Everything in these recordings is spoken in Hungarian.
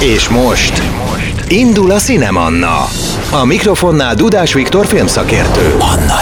És most indul a Cinemanna. A mikrofonnál Dudás Viktor filmszakértő. Anna.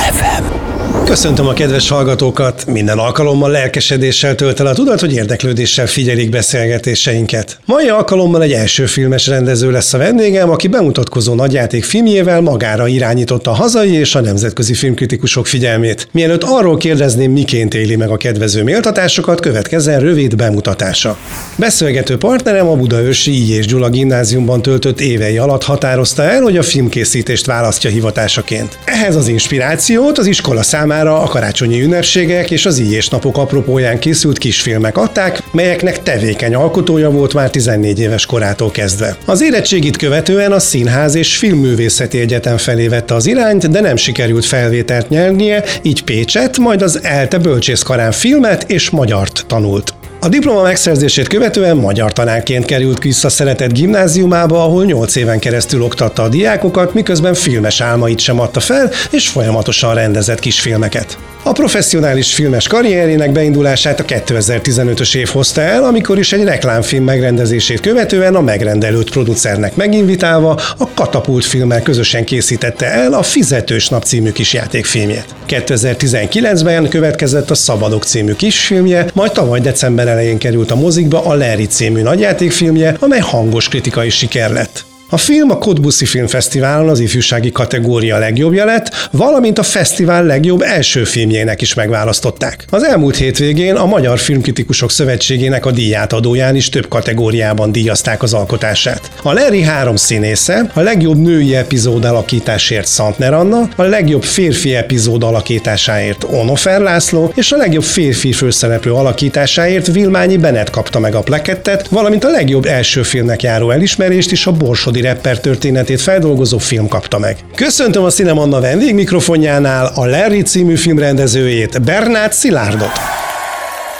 Köszöntöm a kedves hallgatókat! Minden alkalommal lelkesedéssel tölt el a tudat, hogy érdeklődéssel figyelik beszélgetéseinket. Mai alkalommal egy első filmes rendező lesz a vendégem, aki bemutatkozó nagyjáték filmjével magára irányította a hazai és a nemzetközi filmkritikusok figyelmét. Mielőtt arról kérdezném, miként éli meg a kedvező méltatásokat, következzen rövid bemutatása. Beszélgető partnerem a Budaörsi Így és Gyula gimnáziumban töltött évei alatt határozta el, hogy a filmkészítést választja hivatásaként. Ehhez az inspirációt az iskola számára számára a karácsonyi ünnepségek és az íjés napok apropóján készült kisfilmek adták, melyeknek tevékeny alkotója volt már 14 éves korától kezdve. Az érettségit követően a Színház és Filmművészeti Egyetem felé vette az irányt, de nem sikerült felvételt nyernie, így Pécset, majd az ELTE bölcsészkarán filmet és magyart tanult. A diploma megszerzését követően magyar tanárként került vissza szeretett gimnáziumába, ahol 8 éven keresztül oktatta a diákokat, miközben filmes álmait sem adta fel, és folyamatosan rendezett kisfilmeket. A professzionális filmes karrierének beindulását a 2015-ös év hozta el, amikor is egy reklámfilm megrendezését követően a megrendelőt producernek meginvitálva a Katapult filmmel közösen készítette el a Fizetős Nap című kisjátékfilmjét. 2019-ben következett a Szabadok című kisfilmje, majd tavaly december elején került a mozikba a Larry című nagyjátékfilmje, amely hangos kritikai siker lett. A film a Kodbuszi Filmfesztiválon az ifjúsági kategória legjobbja lett, valamint a fesztivál legjobb első filmjének is megválasztották. Az elmúlt hétvégén a Magyar Filmkritikusok Szövetségének a díjátadóján is több kategóriában díjazták az alkotását. A Larry három színésze, a legjobb női epizód alakításért Szantner Anna, a legjobb férfi epizód alakításáért Onofer László, és a legjobb férfi főszereplő alakításáért Vilmányi Benet kapta meg a plekettet, valamint a legjobb első filmnek járó elismerést is a Borsod valódi rapper történetét feldolgozó film kapta meg. Köszöntöm a Cinemanna vendég mikrofonjánál a Larry című filmrendezőjét, Bernát Szilárdot.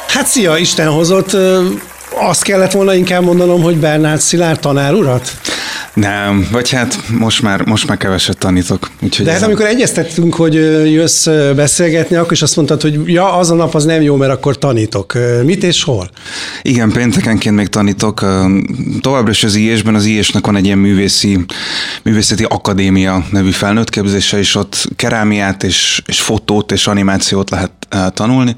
Hát szia, Isten hozott. Azt kellett volna inkább mondanom, hogy Bernát Szilárd tanár urat? Nem, vagy hát most már, most már keveset tanítok. Úgyhogy De hát amikor a... egyeztettünk, hogy jössz beszélgetni, akkor is azt mondtad, hogy ja, az a nap az nem jó, mert akkor tanítok. Mit és hol? Igen, péntekenként még tanítok. Továbbra is az IES-ben, az IES-nek van egy ilyen művészi, művészeti akadémia nevű felnőttképzése, és ott kerámiát és, és fotót és animációt lehet tanulni,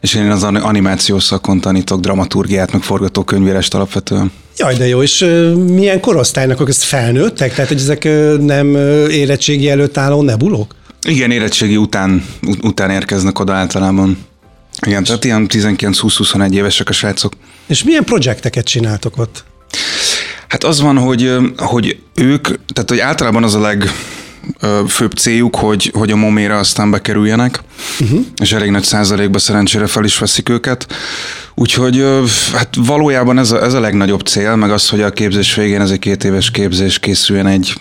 és én az animációs szakon tanítok dramaturgiát, meg forgatókönyvírest alapvetően. Jaj, de jó, és milyen korosztálynak, ezt felnőttek? Tehát, hogy ezek nem érettségi előtt álló nebulok? Igen, érettségi után, után érkeznek oda általában. Igen, és tehát ilyen 19-20-21 évesek a srácok. És milyen projekteket csináltok ott? Hát az van, hogy, hogy ők, tehát hogy általában az a leg, főbb céljuk, hogy, hogy a moméra aztán bekerüljenek, uh-huh. és elég nagy százalékban szerencsére fel is veszik őket. Úgyhogy hát valójában ez a, ez a legnagyobb cél, meg az, hogy a képzés végén ez egy két éves képzés készüljen egy,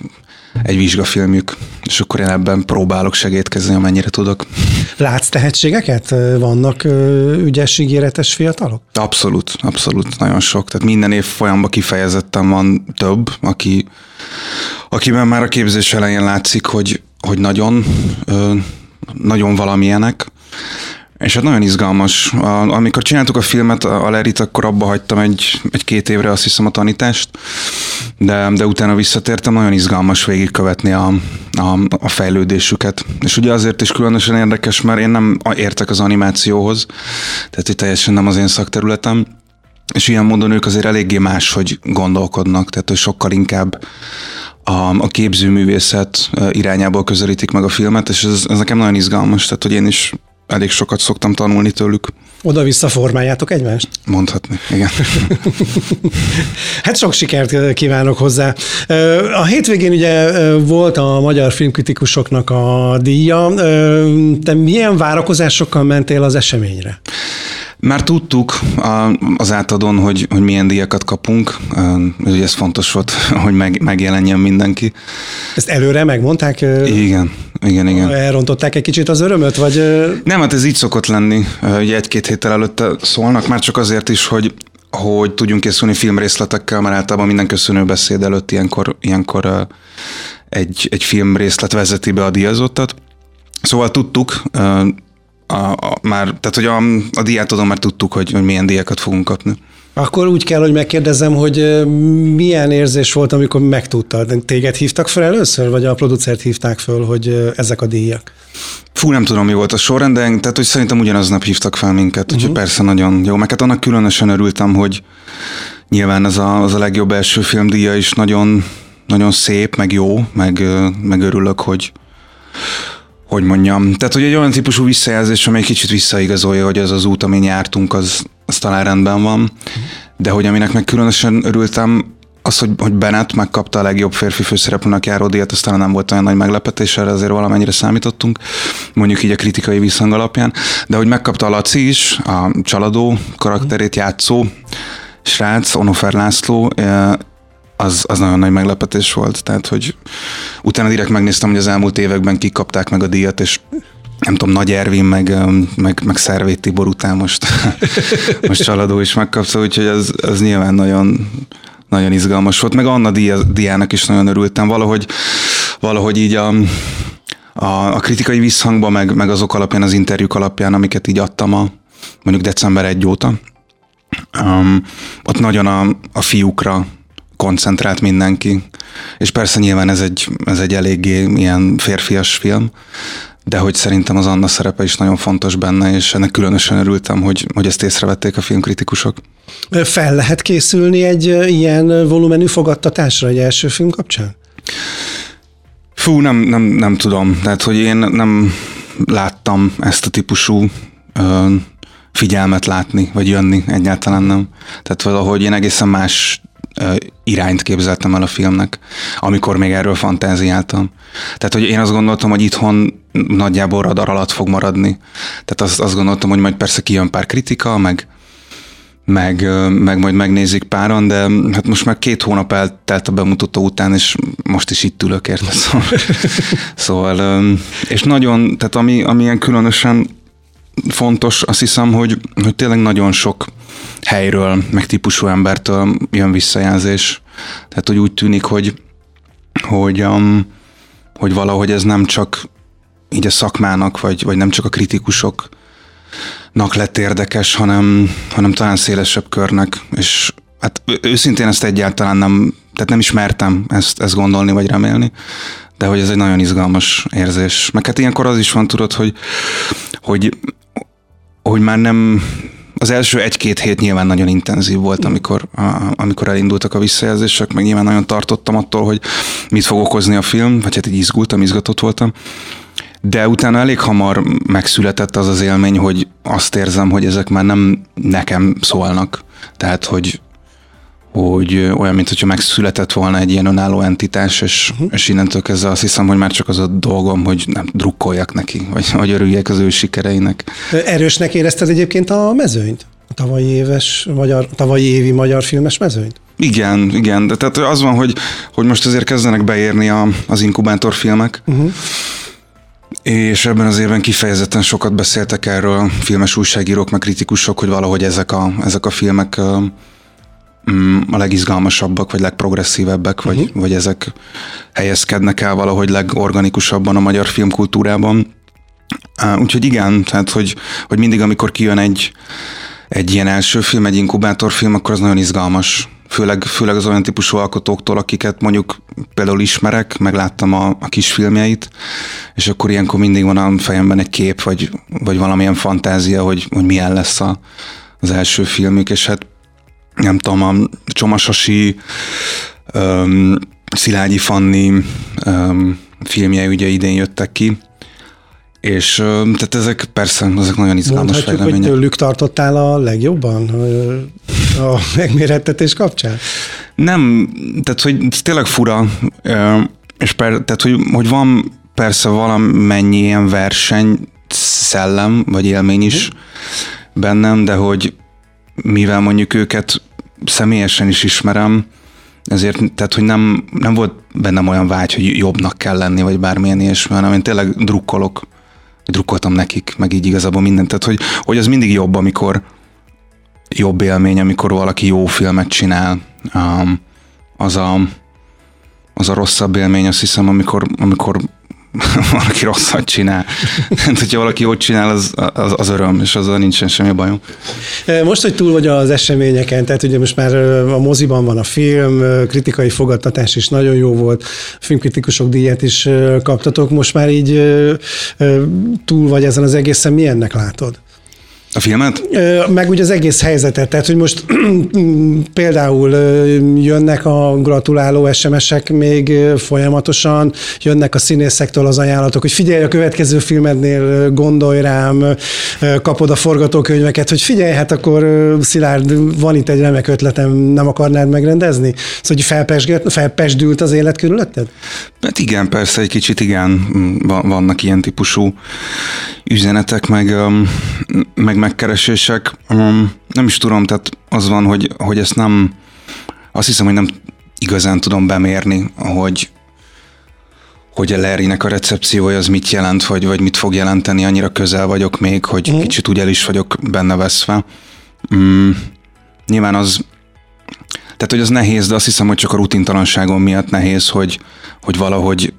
egy vizsgafilmjük, és akkor én ebben próbálok segítkezni, amennyire tudok. Látsz tehetségeket? Vannak ügyes, ígéretes fiatalok? Abszolút, abszolút, nagyon sok. Tehát minden év folyamban kifejezetten van több, aki, akiben már a képzés elején látszik, hogy, hogy nagyon, nagyon valamilyenek. És hát nagyon izgalmas. Amikor csináltuk a filmet, a Lerit, akkor abba hagytam egy, egy két évre azt hiszem a tanítást, de, de utána visszatértem, nagyon izgalmas végigkövetni a, a, a fejlődésüket. És ugye azért is különösen érdekes, mert én nem értek az animációhoz, tehát itt teljesen nem az én szakterületem, és ilyen módon ők azért eléggé más, hogy gondolkodnak, tehát hogy sokkal inkább a, a képzőművészet irányából közelítik meg a filmet, és ez, ez nekem nagyon izgalmas, tehát hogy én is elég sokat szoktam tanulni tőlük. Oda-vissza formáljátok egymást? Mondhatni, igen. hát sok sikert kívánok hozzá. A hétvégén ugye volt a magyar filmkritikusoknak a díja. Te milyen várakozásokkal mentél az eseményre? Már tudtuk az átadón, hogy, hogy milyen díjakat kapunk, ugye ez fontos volt, hogy meg, megjelenjen mindenki. Ezt előre megmondták? Igen, igen, igen. Elrontották egy kicsit az örömöt, vagy? Nem, hát ez így szokott lenni. Ugye egy-két héttel előtte szólnak, már csak azért is, hogy hogy tudjunk készülni filmrészletekkel, mert általában minden köszönő beszéd előtt ilyenkor, ilyenkor egy, egy filmrészlet vezeti be a díjazottat. Szóval tudtuk, a, a, már, tehát hogy a, a diátodon már tudtuk, hogy, hogy milyen díjakat fogunk kapni. Akkor úgy kell, hogy megkérdezzem, hogy milyen érzés volt, amikor megtudtad? Téged hívtak fel először, vagy a producert hívták föl, hogy ezek a díjak? Fú, nem tudom, mi volt a sorrend, de tehát, hogy szerintem ugyanaznap hívtak fel minket, uh-huh. úgyhogy persze nagyon jó. Meg hát annak különösen örültem, hogy nyilván ez a, az a legjobb első filmdíja is nagyon, nagyon szép, meg jó, meg, meg örülök, hogy, hogy mondjam. Tehát, hogy egy olyan típusú visszajelzés, amely kicsit visszaigazolja, hogy ez az út, amin jártunk, az, az talán rendben van. De hogy aminek meg különösen örültem, az, hogy, hogy Bennett megkapta a legjobb férfi főszereplőnek járó díjat, az talán nem volt olyan nagy meglepetés, erre azért valamennyire számítottunk, mondjuk így a kritikai visszhang alapján, de hogy megkapta a Laci is, a csaladó karakterét játszó srác, Onofer László, az, az nagyon nagy meglepetés volt. Tehát, hogy utána direkt megnéztem, hogy az elmúlt években kik kapták meg a díjat, és nem tudom, Nagy Ervin, meg, meg, meg Szervét Tibor után most, most Csaladó is megkapta, úgyhogy ez, ez nyilván nagyon, nagyon izgalmas volt. Meg Anna Diának is nagyon örültem. Valahogy, valahogy így a, a, a kritikai visszhangban, meg, meg azok alapján, az interjúk alapján, amiket így adtam a mondjuk december 1 óta, um, ott nagyon a, a fiúkra koncentrált mindenki. És persze nyilván ez egy, ez egy eléggé ilyen férfias film, de hogy szerintem az Anna szerepe is nagyon fontos benne, és ennek különösen örültem, hogy, hogy ezt észrevették a filmkritikusok. Fel lehet készülni egy ilyen volumenű fogadtatásra egy első film kapcsán? Fú, nem, nem, nem tudom. Tehát, hogy én nem láttam ezt a típusú ö, figyelmet látni, vagy jönni, egyáltalán nem. Tehát valahogy én egészen más irányt képzeltem el a filmnek, amikor még erről fantáziáltam. Tehát, hogy én azt gondoltam, hogy itthon nagyjából radar alatt fog maradni. Tehát azt, azt gondoltam, hogy majd persze kijön pár kritika, meg, meg, meg majd megnézik páran, de hát most már két hónap eltelt a bemutató után, és most is itt ülök érte. Szóval, szóval és nagyon, tehát ami, ami ilyen különösen fontos, azt hiszem, hogy, hogy tényleg nagyon sok helyről, meg típusú embertől jön visszajelzés. Tehát, hogy úgy tűnik, hogy, hogy, um, hogy valahogy ez nem csak így a szakmának, vagy, vagy nem csak a kritikusoknak lett érdekes, hanem, hanem talán szélesebb körnek, és hát őszintén ezt egyáltalán nem, tehát nem ismertem ezt, ezt gondolni, vagy remélni, de hogy ez egy nagyon izgalmas érzés. Meg hát ilyenkor az is van, tudod, hogy, hogy hogy már nem, az első egy-két hét nyilván nagyon intenzív volt, amikor, amikor elindultak a visszajelzések, meg nyilván nagyon tartottam attól, hogy mit fog okozni a film, vagy hát így izgultam, izgatott voltam. De utána elég hamar megszületett az az élmény, hogy azt érzem, hogy ezek már nem nekem szólnak. Tehát, hogy, hogy olyan, mint hogyha megszületett volna egy ilyen önálló entitás, és, uh-huh. és innentől kezdve azt hiszem, hogy már csak az a dolgom, hogy nem drukkoljak neki, vagy, vagy örüljek az ő sikereinek. Erősnek érezted egyébként a mezőnyt? A tavalyi éves, magyar, tavalyi évi magyar filmes mezőnyt? Igen, igen, de tehát az van, hogy, hogy most azért kezdenek beérni a, az inkubátorfilmek, uh-huh. És ebben az évben kifejezetten sokat beszéltek erről filmes újságírók, meg kritikusok, hogy valahogy ezek a, ezek a filmek a legizgalmasabbak, vagy legprogresszívebbek, vagy, uh-huh. vagy ezek helyezkednek el valahogy legorganikusabban a magyar filmkultúrában. Úgyhogy igen, tehát hogy, hogy mindig, amikor kijön egy, egy ilyen első film, egy inkubátorfilm, akkor az nagyon izgalmas. Főleg, főleg az olyan típusú alkotóktól, akiket mondjuk például ismerek, megláttam a, a kis filmjeit, és akkor ilyenkor mindig van a fejemben egy kép, vagy, vagy valamilyen fantázia, hogy, hogy milyen lesz a, az első filmük, és hát nem tudom, a Csomasasi, um, Szilágyi Fanni um, filmje ugye idén jöttek ki, és tehát ezek persze, ezek nagyon izgalmas Mondhatjuk, fejlemények. hogy tőlük tartottál a legjobban a megmérettetés kapcsán? Nem, tehát hogy tényleg fura, és per, tehát hogy, hogy van persze valamennyi ilyen verseny szellem, vagy élmény is uh-huh. bennem, de hogy mivel mondjuk őket személyesen is ismerem, ezért, tehát, hogy nem, nem volt bennem olyan vágy, hogy jobbnak kell lenni, vagy bármilyen ilyesmi, hanem én tényleg drukkolok, drukkoltam nekik, meg így igazából mindent. Tehát, hogy, hogy az mindig jobb, amikor jobb élmény, amikor valaki jó filmet csinál. Um, az a, az a rosszabb élmény, azt hiszem, amikor, amikor valaki rosszat csinál. Hát, hogyha valaki jót csinál, az, az, az öröm, és azzal nincsen semmi bajom. Most, hogy túl vagy az eseményeken, tehát ugye most már a moziban van a film, kritikai fogadtatás is nagyon jó volt, filmkritikusok díjat is kaptatok, most már így túl vagy ezen az egészen, milyennek látod? A filmet? Meg ugye az egész helyzetet, tehát hogy most például jönnek a gratuláló SMS-ek még folyamatosan, jönnek a színészektől az ajánlatok, hogy figyelj a következő filmednél, gondolj rám, kapod a forgatókönyveket, hogy figyelj, hát akkor Szilárd, van itt egy remek ötletem, nem akarnád megrendezni? Szóval, hogy felpesdült az élet körülötted? Hát igen, persze, egy kicsit igen, vannak ilyen típusú üzenetek, meg, meg megkeresések. Nem is tudom, tehát az van, hogy, hogy ezt nem, azt hiszem, hogy nem igazán tudom bemérni, hogy, hogy a Larrynek a recepciója az mit jelent, vagy, vagy mit fog jelenteni, annyira közel vagyok még, hogy mm. kicsit úgy el is vagyok benne veszve. Mm, nyilván az, tehát hogy az nehéz, de azt hiszem, hogy csak a rutintalanságom miatt nehéz, hogy, hogy valahogy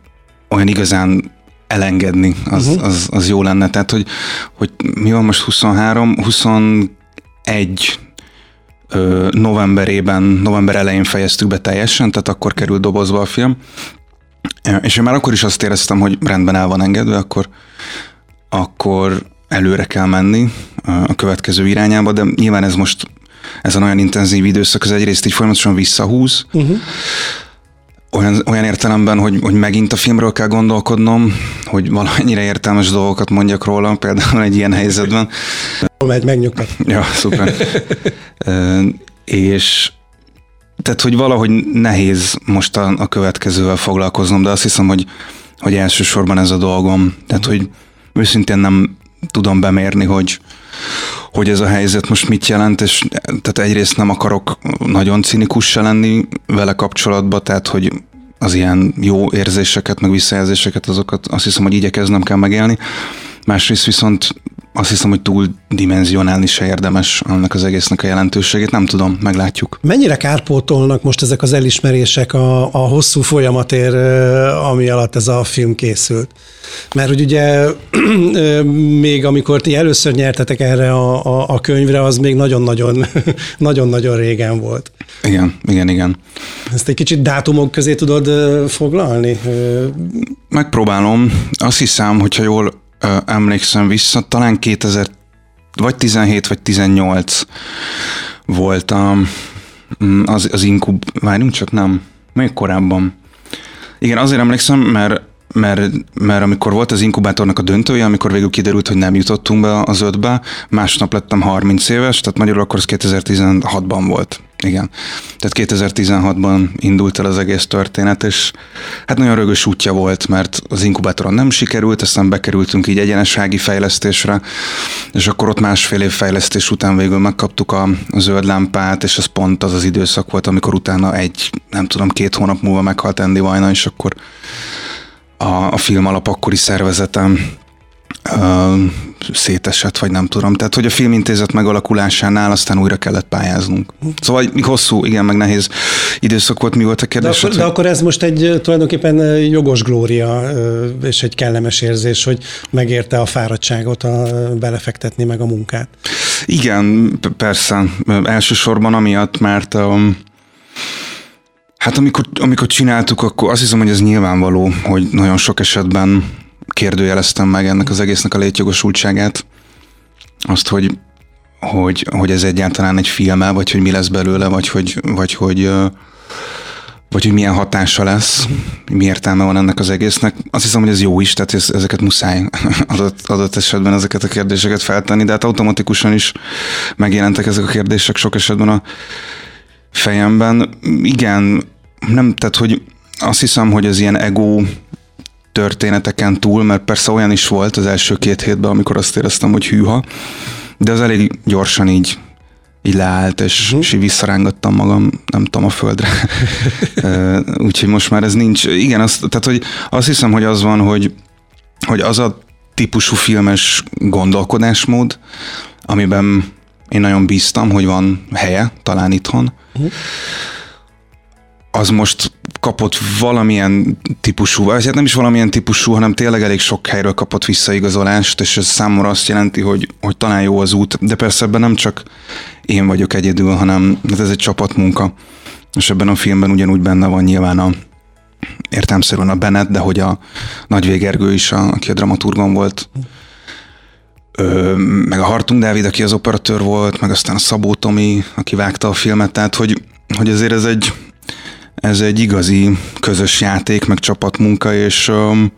olyan igazán elengedni, az, uh-huh. az, az jó lenne. Tehát, hogy, hogy mi van most 23, 21 ö, novemberében, november elején fejeztük be teljesen, tehát akkor került dobozba a film. És én már akkor is azt éreztem, hogy rendben el van engedve, akkor, akkor előre kell menni a következő irányába, de nyilván ez most ezen olyan intenzív időszak, az egyrészt így folyamatosan visszahúz, uh-huh olyan, olyan értelemben, hogy, hogy megint a filmről kell gondolkodnom, hogy valamennyire értelmes dolgokat mondjak róla, például egy ilyen helyzetben. Megy, megnyugtat. Ja, szuper. e, és tehát, hogy valahogy nehéz most a, a következővel foglalkoznom, de azt hiszem, hogy, hogy elsősorban ez a dolgom. Tehát, hogy őszintén nem tudom bemérni, hogy, hogy ez a helyzet most mit jelent, és tehát egyrészt nem akarok nagyon cinikus se lenni vele kapcsolatban, tehát hogy az ilyen jó érzéseket, meg visszajelzéseket, azokat azt hiszem, hogy igyekeznem kell megélni. Másrészt viszont azt hiszem, hogy túl dimenzionálni se érdemes annak az egésznek a jelentőségét, nem tudom, meglátjuk. Mennyire kárpótolnak most ezek az elismerések a, a hosszú folyamatért, ami alatt ez a film készült? Mert hogy ugye még amikor ti először nyertetek erre a, a, a könyvre, az még nagyon-nagyon nagyon-nagyon régen volt. Igen, igen, igen. Ezt egy kicsit dátumok közé tudod foglalni? Megpróbálom. Azt hiszem, hogyha jól emlékszem vissza, talán 2000 vagy 17 vagy 18 volt a, mm, az, az inkub, várjunk csak, nem, még korábban. Igen, azért emlékszem, mert mert, mert amikor volt az inkubátornak a döntője, amikor végül kiderült, hogy nem jutottunk be az ötbe, másnap lettem 30 éves, tehát magyarul akkor az 2016-ban volt. Igen. Tehát 2016-ban indult el az egész történet, és hát nagyon rögös útja volt, mert az inkubátoron nem sikerült, aztán bekerültünk így egyenesági fejlesztésre, és akkor ott másfél év fejlesztés után végül megkaptuk a, a zöld lámpát, és az pont az az időszak volt, amikor utána egy, nem tudom, két hónap múlva meghalt Andy Vajna, és akkor a, a film alap akkori szervezetem ö, szétesett, vagy nem tudom. Tehát, hogy a filmintézet megalakulásánál aztán újra kellett pályáznunk. Szóval hosszú, igen, meg nehéz időszak volt. Mi volt a kérdés? De akkor, de akkor ez most egy tulajdonképpen jogos glória és egy kellemes érzés, hogy megérte a fáradtságot a, belefektetni meg a munkát. Igen, persze. Elsősorban amiatt, mert um, Hát amikor, amikor csináltuk, akkor azt hiszem, hogy ez nyilvánvaló, hogy nagyon sok esetben kérdőjeleztem meg ennek az egésznek a létjogosultságát. Azt, hogy, hogy, hogy ez egyáltalán egy filme, vagy hogy mi lesz belőle, vagy hogy, vagy hogy, vagy hogy milyen hatása lesz, mi értelme van ennek az egésznek. Azt hiszem, hogy ez jó is, tehát ez, ezeket muszáj adott, adott esetben ezeket a kérdéseket feltenni, de hát automatikusan is megjelentek ezek a kérdések sok esetben a fejemben. Igen, nem, tehát hogy azt hiszem, hogy az ilyen ego történeteken túl, mert persze olyan is volt az első két hétben, amikor azt éreztem, hogy hűha, de az elég gyorsan így így leállt, és, uh-huh. és így visszarángattam magam, nem tudom, a földre. Úgyhogy most már ez nincs. Igen, azt, tehát hogy azt hiszem, hogy az van, hogy, hogy az a típusú filmes gondolkodásmód, amiben én nagyon bíztam, hogy van helye, talán itthon, uh-huh az most kapott valamilyen típusú, hát nem is valamilyen típusú, hanem tényleg elég sok helyről kapott visszaigazolást, és ez számomra azt jelenti, hogy, hogy talán jó az út, de persze ebben nem csak én vagyok egyedül, hanem hát ez egy csapatmunka, és ebben a filmben ugyanúgy benne van nyilván a értelmszerűen a Bennett, de hogy a Nagy Végergő is, a, aki a dramaturgon volt, ö, meg a Hartung Dávid, aki az operatőr volt, meg aztán a Szabó Tomi, aki vágta a filmet, tehát hogy, hogy azért ez egy, ez egy igazi közös játék, meg csapatmunka, és um,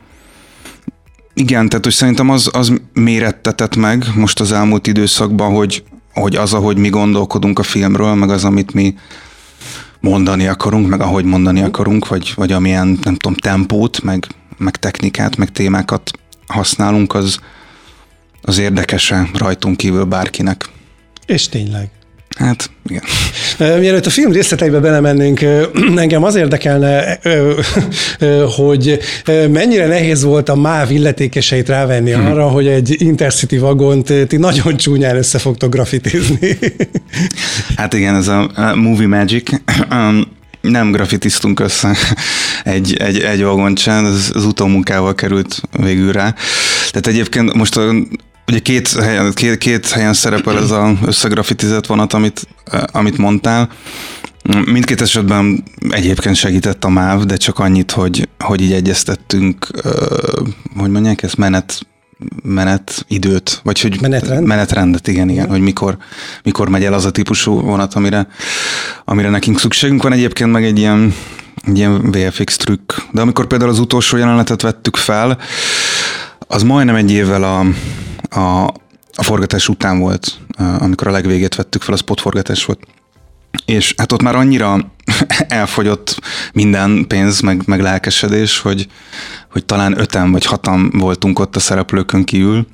igen, tehát hogy szerintem az, az mérettetett meg most az elmúlt időszakban, hogy, hogy az, ahogy mi gondolkodunk a filmről, meg az, amit mi mondani akarunk, meg ahogy mondani akarunk, vagy, vagy amilyen, nem tudom, tempót, meg, meg technikát, meg témákat használunk, az, az érdekese rajtunk kívül bárkinek. És tényleg. Hát, igen. Mielőtt a film részleteibe belemennénk, engem az érdekelne, hogy mennyire nehéz volt a MÁV illetékeseit rávenni hmm. arra, hogy egy Intercity vagont ti nagyon csúnyán össze fogtok grafitizni. Hát igen, ez a Movie Magic. Nem grafitiztunk össze egy, egy, egy vagont sem, az, az utómunkával került végül rá. Tehát egyébként most a Ugye két helyen, két, két helyen szerepel ez az összegrafitizett vonat, amit, amit mondtál. Mindkét esetben egyébként segített a MÁV, de csak annyit, hogy, hogy így egyeztettünk, hogy mondják ezt, menet, menet időt, vagy hogy Menetrend? menetrendet, igen, igen, hogy mikor, mikor megy el az a típusú vonat, amire, amire nekünk szükségünk van. Egyébként meg egy ilyen, egy ilyen VFX trükk. De amikor például az utolsó jelenetet vettük fel, az majdnem egy évvel a, a, a forgatás után volt, amikor a legvégét vettük fel, a spotforgatás volt. És hát ott már annyira elfogyott minden pénz, meg, meg lelkesedés, hogy, hogy talán öten vagy hatan voltunk ott a szereplőkön kívül,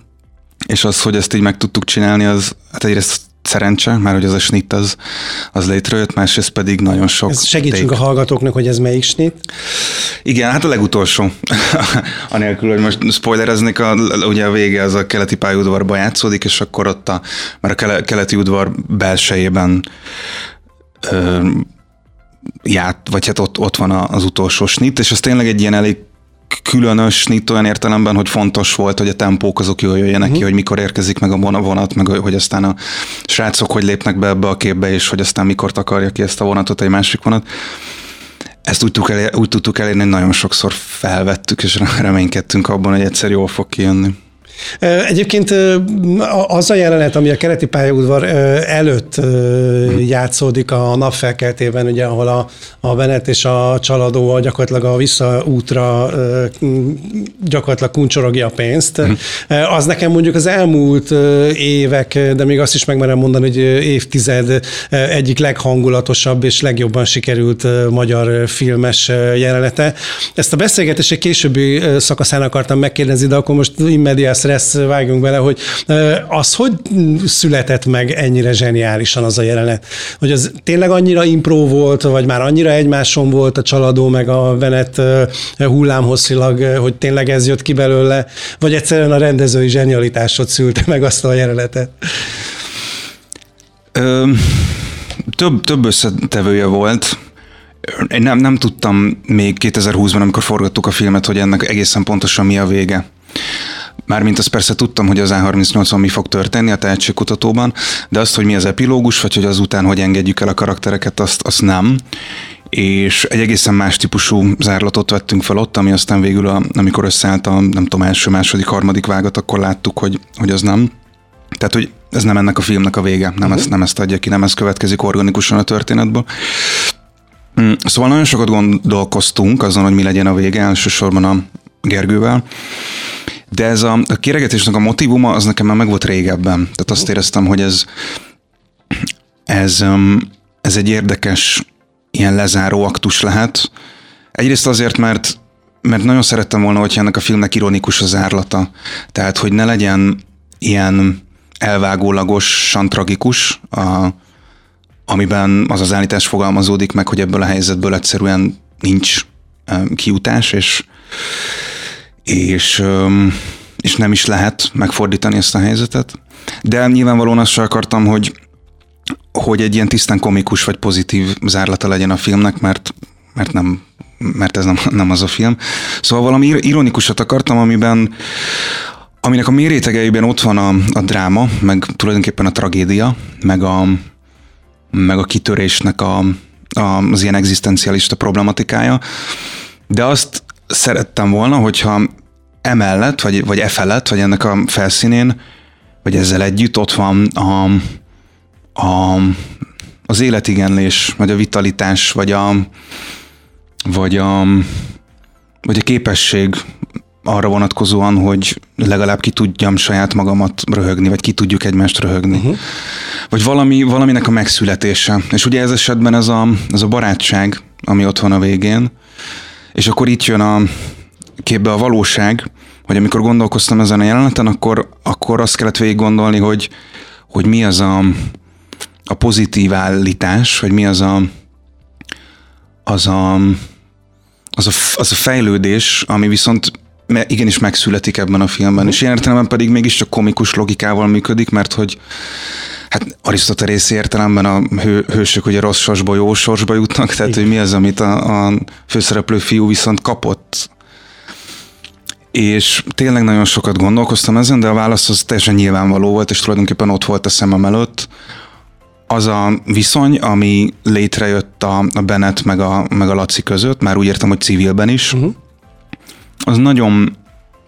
és az, hogy ezt így meg tudtuk csinálni, az hát egyrészt szerencse, már hogy az a snit az, az létrejött, másrészt pedig nagyon sok. Ez segítsünk take. a hallgatóknak, hogy ez melyik snit. Igen, hát a legutolsó. Anélkül, hogy most spoilereznék, a, ugye a vége az a keleti pályaudvarba játszódik, és akkor ott a, mert a keleti udvar belsejében ö, ját, vagy hát ott, ott van az utolsó snit, és ez tényleg egy ilyen elég különös nyit olyan értelemben, hogy fontos volt, hogy a tempók azok jól jöjjenek uh-huh. ki, mhm. hogy mikor érkezik meg a vonat, meg hogy aztán a srácok hogy lépnek be ebbe a képbe, és hogy aztán mikor takarja ki ezt a vonatot egy másik vonat. Ezt úgy tudtuk, elérni, úgy tudtuk elérni, hogy nagyon sokszor felvettük, és reménykedtünk abban, hogy egyszer jól fog kijönni. Egyébként az a jelenet, ami a keleti pályaudvar előtt játszódik a napfelkeltében, ugye, ahol a, a Venet és a csaladó gyakorlatilag a visszaútra gyakorlatilag kuncsorogja a pénzt, mhm. az nekem mondjuk az elmúlt évek, de még azt is megmerem mondani, hogy évtized egyik leghangulatosabb és legjobban sikerült magyar filmes jelenete. Ezt a beszélgetést egy későbbi szakaszán akartam megkérdezni, de akkor most immediás stressz vágjunk bele, hogy az hogy született meg ennyire zseniálisan az a jelenet? Hogy az tényleg annyira impró volt, vagy már annyira egymáson volt a csaladó, meg a Venet hullámhosszilag, hogy tényleg ez jött ki belőle, vagy egyszerűen a rendezői zsenialitásot szülte meg azt a jelenetet? Több, több összetevője volt. Én nem, nem tudtam még 2020-ban, amikor forgattuk a filmet, hogy ennek egészen pontosan mi a vége. Mármint azt persze tudtam, hogy az A38-on mi fog történni a tehetségkutatóban, de azt, hogy mi az epilógus, vagy hogy azután hogy engedjük el a karaktereket, azt, azt nem és egy egészen más típusú zárlatot vettünk fel ott, ami aztán végül, a, amikor összeállt a, nem tudom, első, második, harmadik vágat, akkor láttuk, hogy, hogy az nem. Tehát, hogy ez nem ennek a filmnek a vége, nem, uh-huh. ezt, nem ezt adja ki, nem ez következik organikusan a történetből. Mm, szóval nagyon sokat gondolkoztunk azon, hogy mi legyen a vége, elsősorban a Gergővel, de ez a, a kiregetésnek a motivuma, az nekem már meg volt régebben. Tehát azt éreztem, hogy ez, ez, um, ez egy érdekes ilyen lezáró aktus lehet. Egyrészt azért, mert mert nagyon szerettem volna, hogyha ennek a filmnek ironikus az árlata. Tehát, hogy ne legyen ilyen elvágólagosan tragikus, a, amiben az az állítás fogalmazódik meg, hogy ebből a helyzetből egyszerűen nincs um, kiutás, és és, és nem is lehet megfordítani ezt a helyzetet. De nyilvánvalóan azt sem akartam, hogy, hogy egy ilyen tisztán komikus vagy pozitív zárlata legyen a filmnek, mert, mert nem, mert ez nem, nem az a film. Szóval valami ironikusat akartam, amiben aminek a mérétegeiben ott van a, a dráma, meg tulajdonképpen a tragédia, meg a, meg a kitörésnek a, a, az ilyen egzisztencialista problematikája, de azt szerettem volna, hogyha emellett, vagy, vagy e felett, vagy ennek a felszínén, vagy ezzel együtt ott van a, a, az életigenlés, vagy a vitalitás, vagy a, vagy a, vagy a képesség arra vonatkozóan, hogy legalább ki tudjam saját magamat röhögni, vagy ki tudjuk egymást röhögni. Uh-huh. Vagy valami, valaminek a megszületése. És ugye ez esetben ez a, ez a barátság, ami ott van a végén, és akkor itt jön a képbe a valóság, hogy amikor gondolkoztam ezen a jeleneten, akkor, akkor azt kellett végig gondolni, hogy, hogy mi az a, a pozitív állítás, hogy mi az a, az a, az a, az a fejlődés, ami viszont igenis megszületik ebben a filmben, és ilyen értelemben pedig mégiscsak komikus logikával működik, mert hogy hát Arisztotelész értelemben a hő, hősök ugye rossz sorsba, jó sorsba jutnak, tehát hogy mi az, amit a, a főszereplő fiú viszont kapott. És tényleg nagyon sokat gondolkoztam ezen, de a válasz az teljesen nyilvánvaló volt, és tulajdonképpen ott volt a szemem előtt. Az a viszony, ami létrejött a, a Bennett meg a, meg a Laci között, már úgy értem, hogy civilben is, uh-huh az nagyon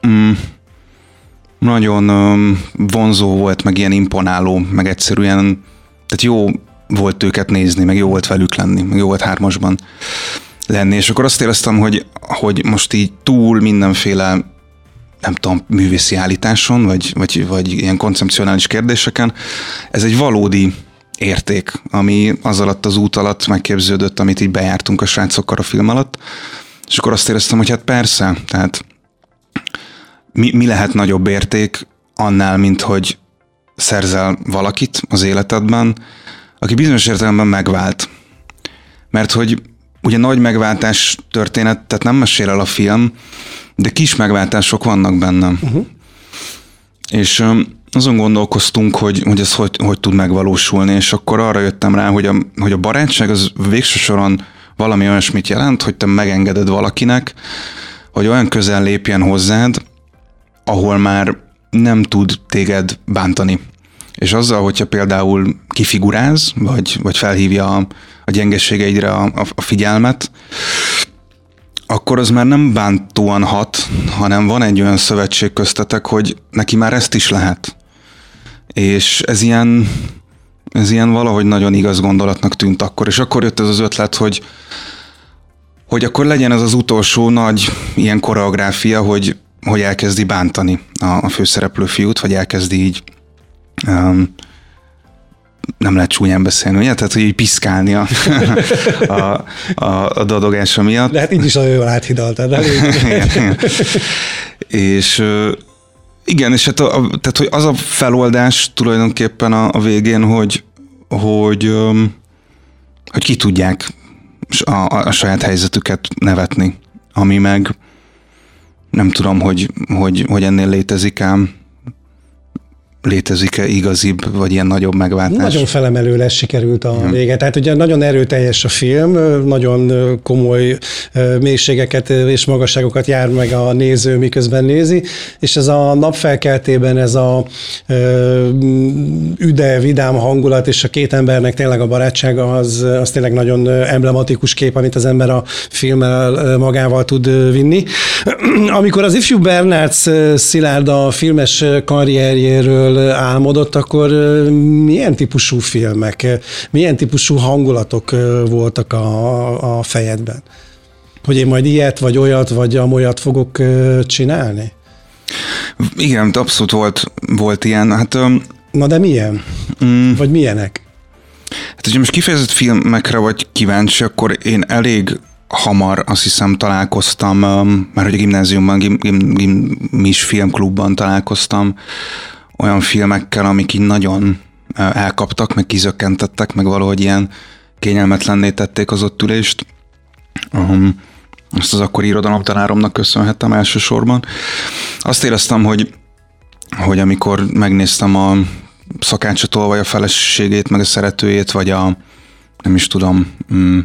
mm, nagyon um, vonzó volt, meg ilyen imponáló, meg egyszerűen, tehát jó volt őket nézni, meg jó volt velük lenni, meg jó volt hármasban lenni, és akkor azt éreztem, hogy, hogy most így túl mindenféle nem tudom, művészi állításon, vagy, vagy, vagy ilyen koncepcionális kérdéseken, ez egy valódi érték, ami az alatt az út alatt megképződött, amit így bejártunk a srácokkal a film alatt, és akkor azt éreztem, hogy hát persze, tehát mi, mi lehet nagyobb érték annál, mint hogy szerzel valakit az életedben, aki bizonyos értelemben megvált. Mert hogy ugye nagy megváltás történet, tehát nem mesél el a film, de kis megváltások vannak bennem. Uh-huh. És azon gondolkoztunk, hogy, hogy ez hogy, hogy tud megvalósulni, és akkor arra jöttem rá, hogy a, hogy a barátság az végső soron valami olyasmit jelent, hogy te megengeded valakinek, hogy olyan közel lépjen hozzád, ahol már nem tud téged bántani. És azzal, hogyha például kifiguráz, vagy, vagy felhívja a, a gyengességeidre a, a, a figyelmet, akkor az már nem bántóan hat, hanem van egy olyan szövetség köztetek, hogy neki már ezt is lehet. És ez ilyen, ez ilyen valahogy nagyon igaz gondolatnak tűnt akkor, és akkor jött ez az ötlet, hogy, hogy akkor legyen ez az utolsó nagy ilyen koreográfia, hogy, hogy elkezdi bántani a, a főszereplő fiút, vagy elkezdi így um, nem lehet csúnyán beszélni, ugye? Tehát, hogy így piszkálni a, a, a, a dadogása miatt. De hát így is nagyon jól áthidaltad. igen, igen. És igen, és hát a, a, tehát, hogy az a feloldás tulajdonképpen a, a végén, hogy, hogy, hogy ki tudják a, a, a saját helyzetüket nevetni, ami meg nem tudom, hogy, hogy, hogy ennél létezik ám létezik-e igazibb, vagy ilyen nagyobb megváltás? Nagyon felemelő lesz sikerült a ja. vége. Tehát ugye nagyon erőteljes a film, nagyon komoly mélységeket és magasságokat jár meg a néző, miközben nézi, és ez a napfelkeltében ez a üde, vidám hangulat, és a két embernek tényleg a barátsága, az, az tényleg nagyon emblematikus kép, amit az ember a filmmel magával tud vinni. Amikor az ifjú Bernárd Szilárd a filmes karrierjéről álmodott, akkor milyen típusú filmek, milyen típusú hangulatok voltak a, a fejedben? Hogy én majd ilyet, vagy olyat, vagy amolyat fogok csinálni? Igen, abszolút volt, volt ilyen. Hát, Na de milyen? Mm, vagy milyenek? Hát, hogyha most kifejezett filmekre vagy kíváncsi, akkor én elég hamar azt hiszem találkoztam, már hogy a gimnáziumban, gim, gim, gimis filmklubban találkoztam olyan filmekkel, amik így nagyon elkaptak, meg kizökkentettek, meg valahogy ilyen kényelmetlenné tették az ott ülést. Um, azt az akkori irodalomtanáromnak köszönhettem elsősorban. Azt éreztem, hogy, hogy amikor megnéztem a szakácsot vagy a feleségét, meg a szeretőjét, vagy a nem is tudom, mm,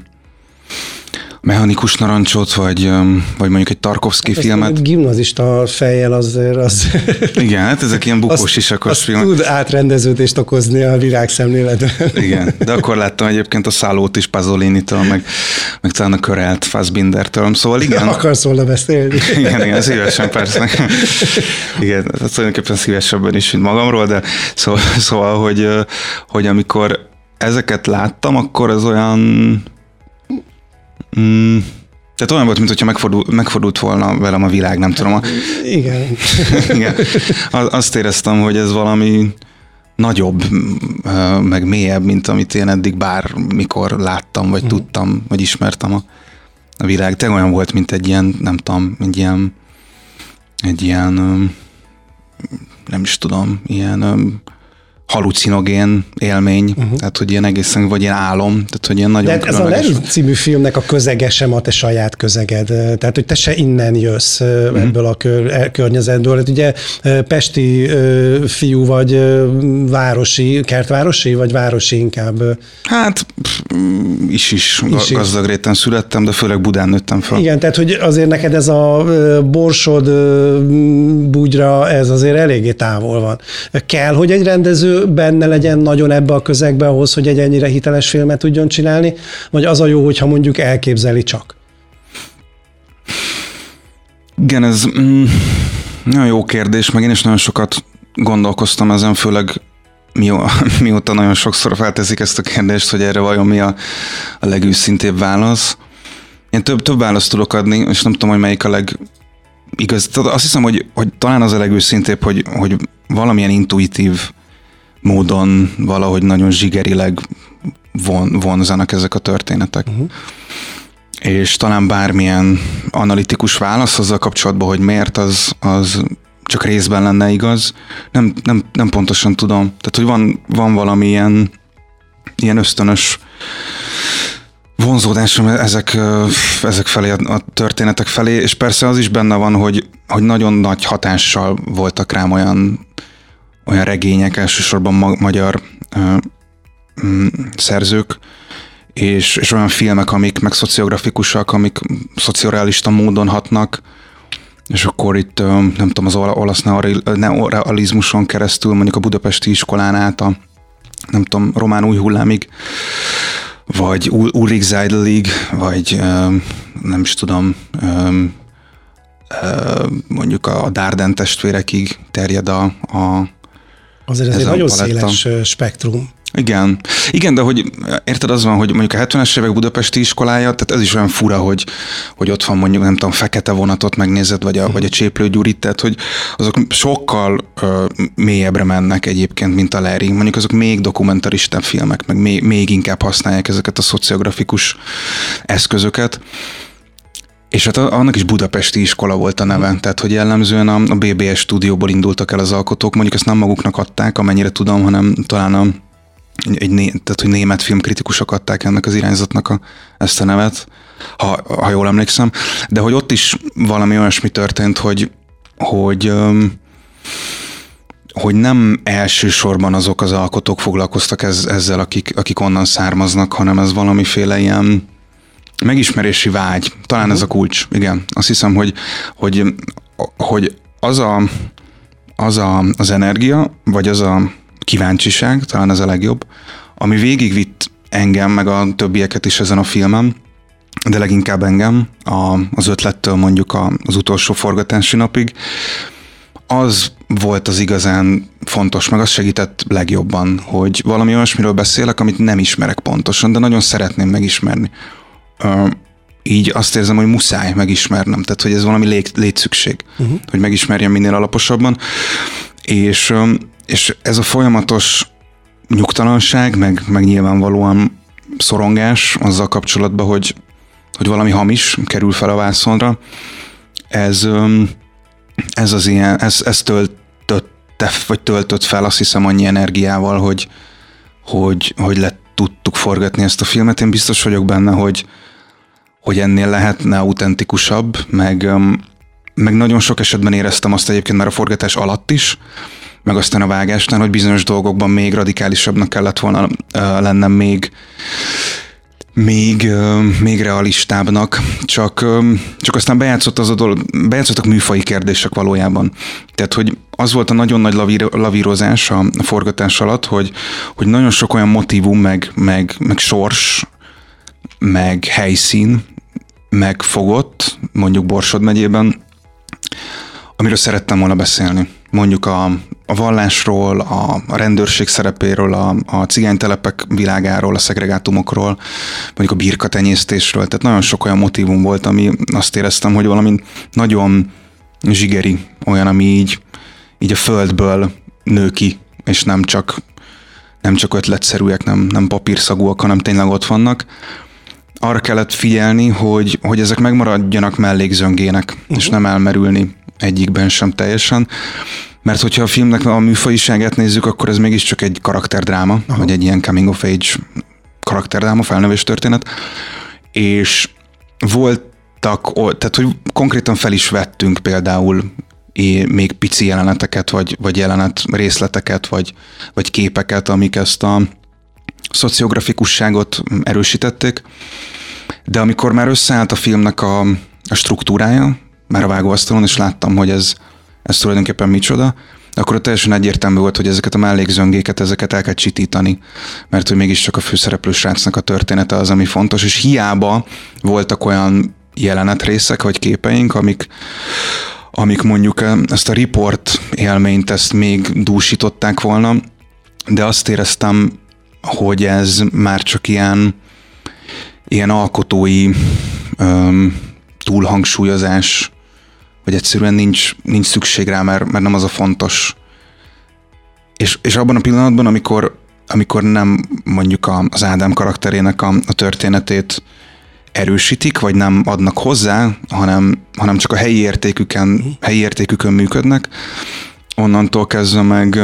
mechanikus narancsot, vagy, vagy mondjuk egy Tarkovsky hát filmet. Egy gimnazista fejjel az... az Igen, hát ezek ilyen bukós isakos filmek. tud átrendeződést okozni a világszemléletben. Igen, de akkor láttam egyébként a szállót is Pazolinitől, meg, meg talán a körelt Fassbindertől, szóval igen. Akarsz volna beszélni. Igen, igen, szívesen persze. Igen, hát tulajdonképpen szívesebben is, mint magamról, de szóval, szóval hogy, hogy amikor ezeket láttam, akkor ez olyan Mm, tehát olyan volt, mintha megfordult, megfordult volna velem a világ, nem tudom. A... Igen. Igen. Azt éreztem, hogy ez valami nagyobb, meg mélyebb, mint amit én eddig bármikor láttam, vagy mm. tudtam, vagy ismertem a, a világ. Te olyan volt, mint egy ilyen, nem tudom, egy ilyen, egy ilyen, nem is tudom, ilyen halucinogén élmény, uh-huh. tehát hogy ilyen egészen, vagy ilyen álom, tehát hogy ilyen nagyon De ez a Larry című filmnek a közege sem a te saját közeged, tehát hogy te se innen jössz uh-huh. ebből a kör, e, környezetből. Hát ugye pesti fiú vagy városi, kertvárosi, vagy városi inkább? Hát is is, is gazdag réten születtem, de főleg Budán nőttem fel. Igen, tehát hogy azért neked ez a borsod bugyra, ez azért eléggé távol van. Kell, hogy egy rendező benne legyen nagyon ebbe a közegbe ahhoz, hogy egy ennyire hiteles filmet tudjon csinálni, vagy az a jó, hogyha mondjuk elképzeli csak? Igen, ez mm, nagyon jó kérdés, meg én is nagyon sokat gondolkoztam ezen, főleg mióta nagyon sokszor felteszik ezt a kérdést, hogy erre vajon mi a, a legőszintébb válasz. Én több, több választ tudok adni, és nem tudom, hogy melyik a leg igaz. Azt hiszem, hogy, hogy talán az a legőszintébb, hogy, hogy valamilyen intuitív módon valahogy nagyon zsigerileg von, vonzanak ezek a történetek. Uh-huh. És talán bármilyen analitikus válasz azzal kapcsolatban, hogy miért, az, az csak részben lenne igaz. Nem, nem, nem pontosan tudom. Tehát, hogy van, van valami ilyen, ilyen ösztönös vonzódásom ezek, ezek felé, a történetek felé, és persze az is benne van, hogy, hogy nagyon nagy hatással voltak rám olyan olyan regények, elsősorban ma- magyar ö, mm, szerzők, és, és olyan filmek, amik meg szociografikusak, amik szociorealista módon hatnak, és akkor itt, nem tudom, az olasz neorealizmuson keresztül, mondjuk a budapesti iskolán át a, nem tudom, román új hullámig, vagy Ulrich Zeidelig, vagy nem is tudom, mondjuk a Darden testvérekig terjed a, a Azért ez, ez egy nagyon paletta. széles spektrum. Igen. Igen, de hogy érted, az van, hogy mondjuk a 70-es évek budapesti iskolája, tehát ez is olyan fura, hogy, hogy ott van mondjuk, nem tudom, fekete vonatot megnézed, vagy a, uh-huh. vagy a cséplő gyurit, tehát hogy azok sokkal uh, mélyebbre mennek egyébként, mint a Larry. Mondjuk azok még dokumentarista filmek, meg még, még inkább használják ezeket a szociografikus eszközöket. És hát annak is budapesti iskola volt a neve, tehát hogy jellemzően a, a BBS stúdióból indultak el az alkotók, mondjuk ezt nem maguknak adták, amennyire tudom, hanem talán a, egy, né, tehát, hogy német filmkritikusok adták ennek az irányzatnak a, ezt a nevet, ha, ha jól emlékszem, de hogy ott is valami olyasmi történt, hogy, hogy hogy nem elsősorban azok az alkotók foglalkoztak ez, ezzel, akik, akik onnan származnak, hanem ez valamiféle ilyen Megismerési vágy, talán uh-huh. ez a kulcs, igen. Azt hiszem, hogy, hogy, hogy az, a, az a, az energia, vagy az a kíváncsiság, talán ez a legjobb, ami végigvitt engem, meg a többieket is ezen a filmen, de leginkább engem a, az ötlettől mondjuk a, az utolsó forgatási napig, az volt az igazán fontos, meg az segített legjobban, hogy valami olyasmiről beszélek, amit nem ismerek pontosan, de nagyon szeretném megismerni így azt érzem, hogy muszáj megismernem, tehát hogy ez valami lét, létszükség, uh-huh. hogy megismerjem minél alaposabban, és, és ez a folyamatos nyugtalanság, meg, meg nyilvánvalóan szorongás azzal kapcsolatban, hogy, hogy valami hamis kerül fel a vászonra, ez, ez az ilyen, ez, ez töltötte, vagy töltött fel azt hiszem annyi energiával, hogy, hogy, hogy le tudtuk forgatni ezt a filmet. Én biztos vagyok benne, hogy, hogy ennél lehetne autentikusabb, meg, meg nagyon sok esetben éreztem azt egyébként már a forgatás alatt is, meg aztán a vágásnál, hogy bizonyos dolgokban még radikálisabbnak kellett volna lennem még még, még realistábbnak, csak, csak aztán bejátszott az a dolog, bejátszottak műfai kérdések valójában. Tehát, hogy az volt a nagyon nagy lavír, lavírozás a forgatás alatt, hogy, hogy nagyon sok olyan motivum, meg, meg, meg sors, meg helyszín megfogott, mondjuk Borsod megyében, amiről szerettem volna beszélni. Mondjuk a, a vallásról, a, a rendőrség szerepéről, a, a cigánytelepek világáról, a szegregátumokról, mondjuk a birkatenyésztésről. Tehát nagyon sok olyan motivum volt, ami azt éreztem, hogy valami nagyon zsigeri, olyan, ami így, így a földből nő ki, és nem csak, nem csak ötletszerűek, nem, nem papírszagúak, hanem tényleg ott vannak arra kellett figyelni, hogy, hogy ezek megmaradjanak mellékzöngének, uh-huh. és nem elmerülni egyikben sem teljesen. Mert hogyha a filmnek a műfajiságát nézzük, akkor ez mégiscsak egy karakterdráma, Aha. vagy egy ilyen coming of age karakterdráma, felnövés történet. És voltak, tehát hogy konkrétan fel is vettünk például még pici jeleneteket, vagy, vagy jelenet részleteket, vagy, vagy képeket, amik ezt a szociografikusságot erősítették. De amikor már összeállt a filmnek a, a struktúrája, már a vágóasztalon, és láttam, hogy ez, ez tulajdonképpen micsoda, akkor teljesen egyértelmű volt, hogy ezeket a mellékzöngéket, ezeket el kell csitítani, mert hogy mégiscsak a főszereplő srácnak a története az, ami fontos, és hiába voltak olyan jelenetrészek vagy képeink, amik, amik mondjuk ezt a report élményt ezt még dúsították volna, de azt éreztem, hogy ez már csak ilyen, ilyen alkotói öm, túlhangsúlyozás, vagy egyszerűen nincs, nincs szükség rá, mert, mert nem az a fontos. És, és abban a pillanatban, amikor, amikor nem mondjuk az Ádám karakterének a, a történetét erősítik, vagy nem adnak hozzá, hanem, hanem csak a helyi értéküken, helyi értékükön működnek, onnantól kezdve meg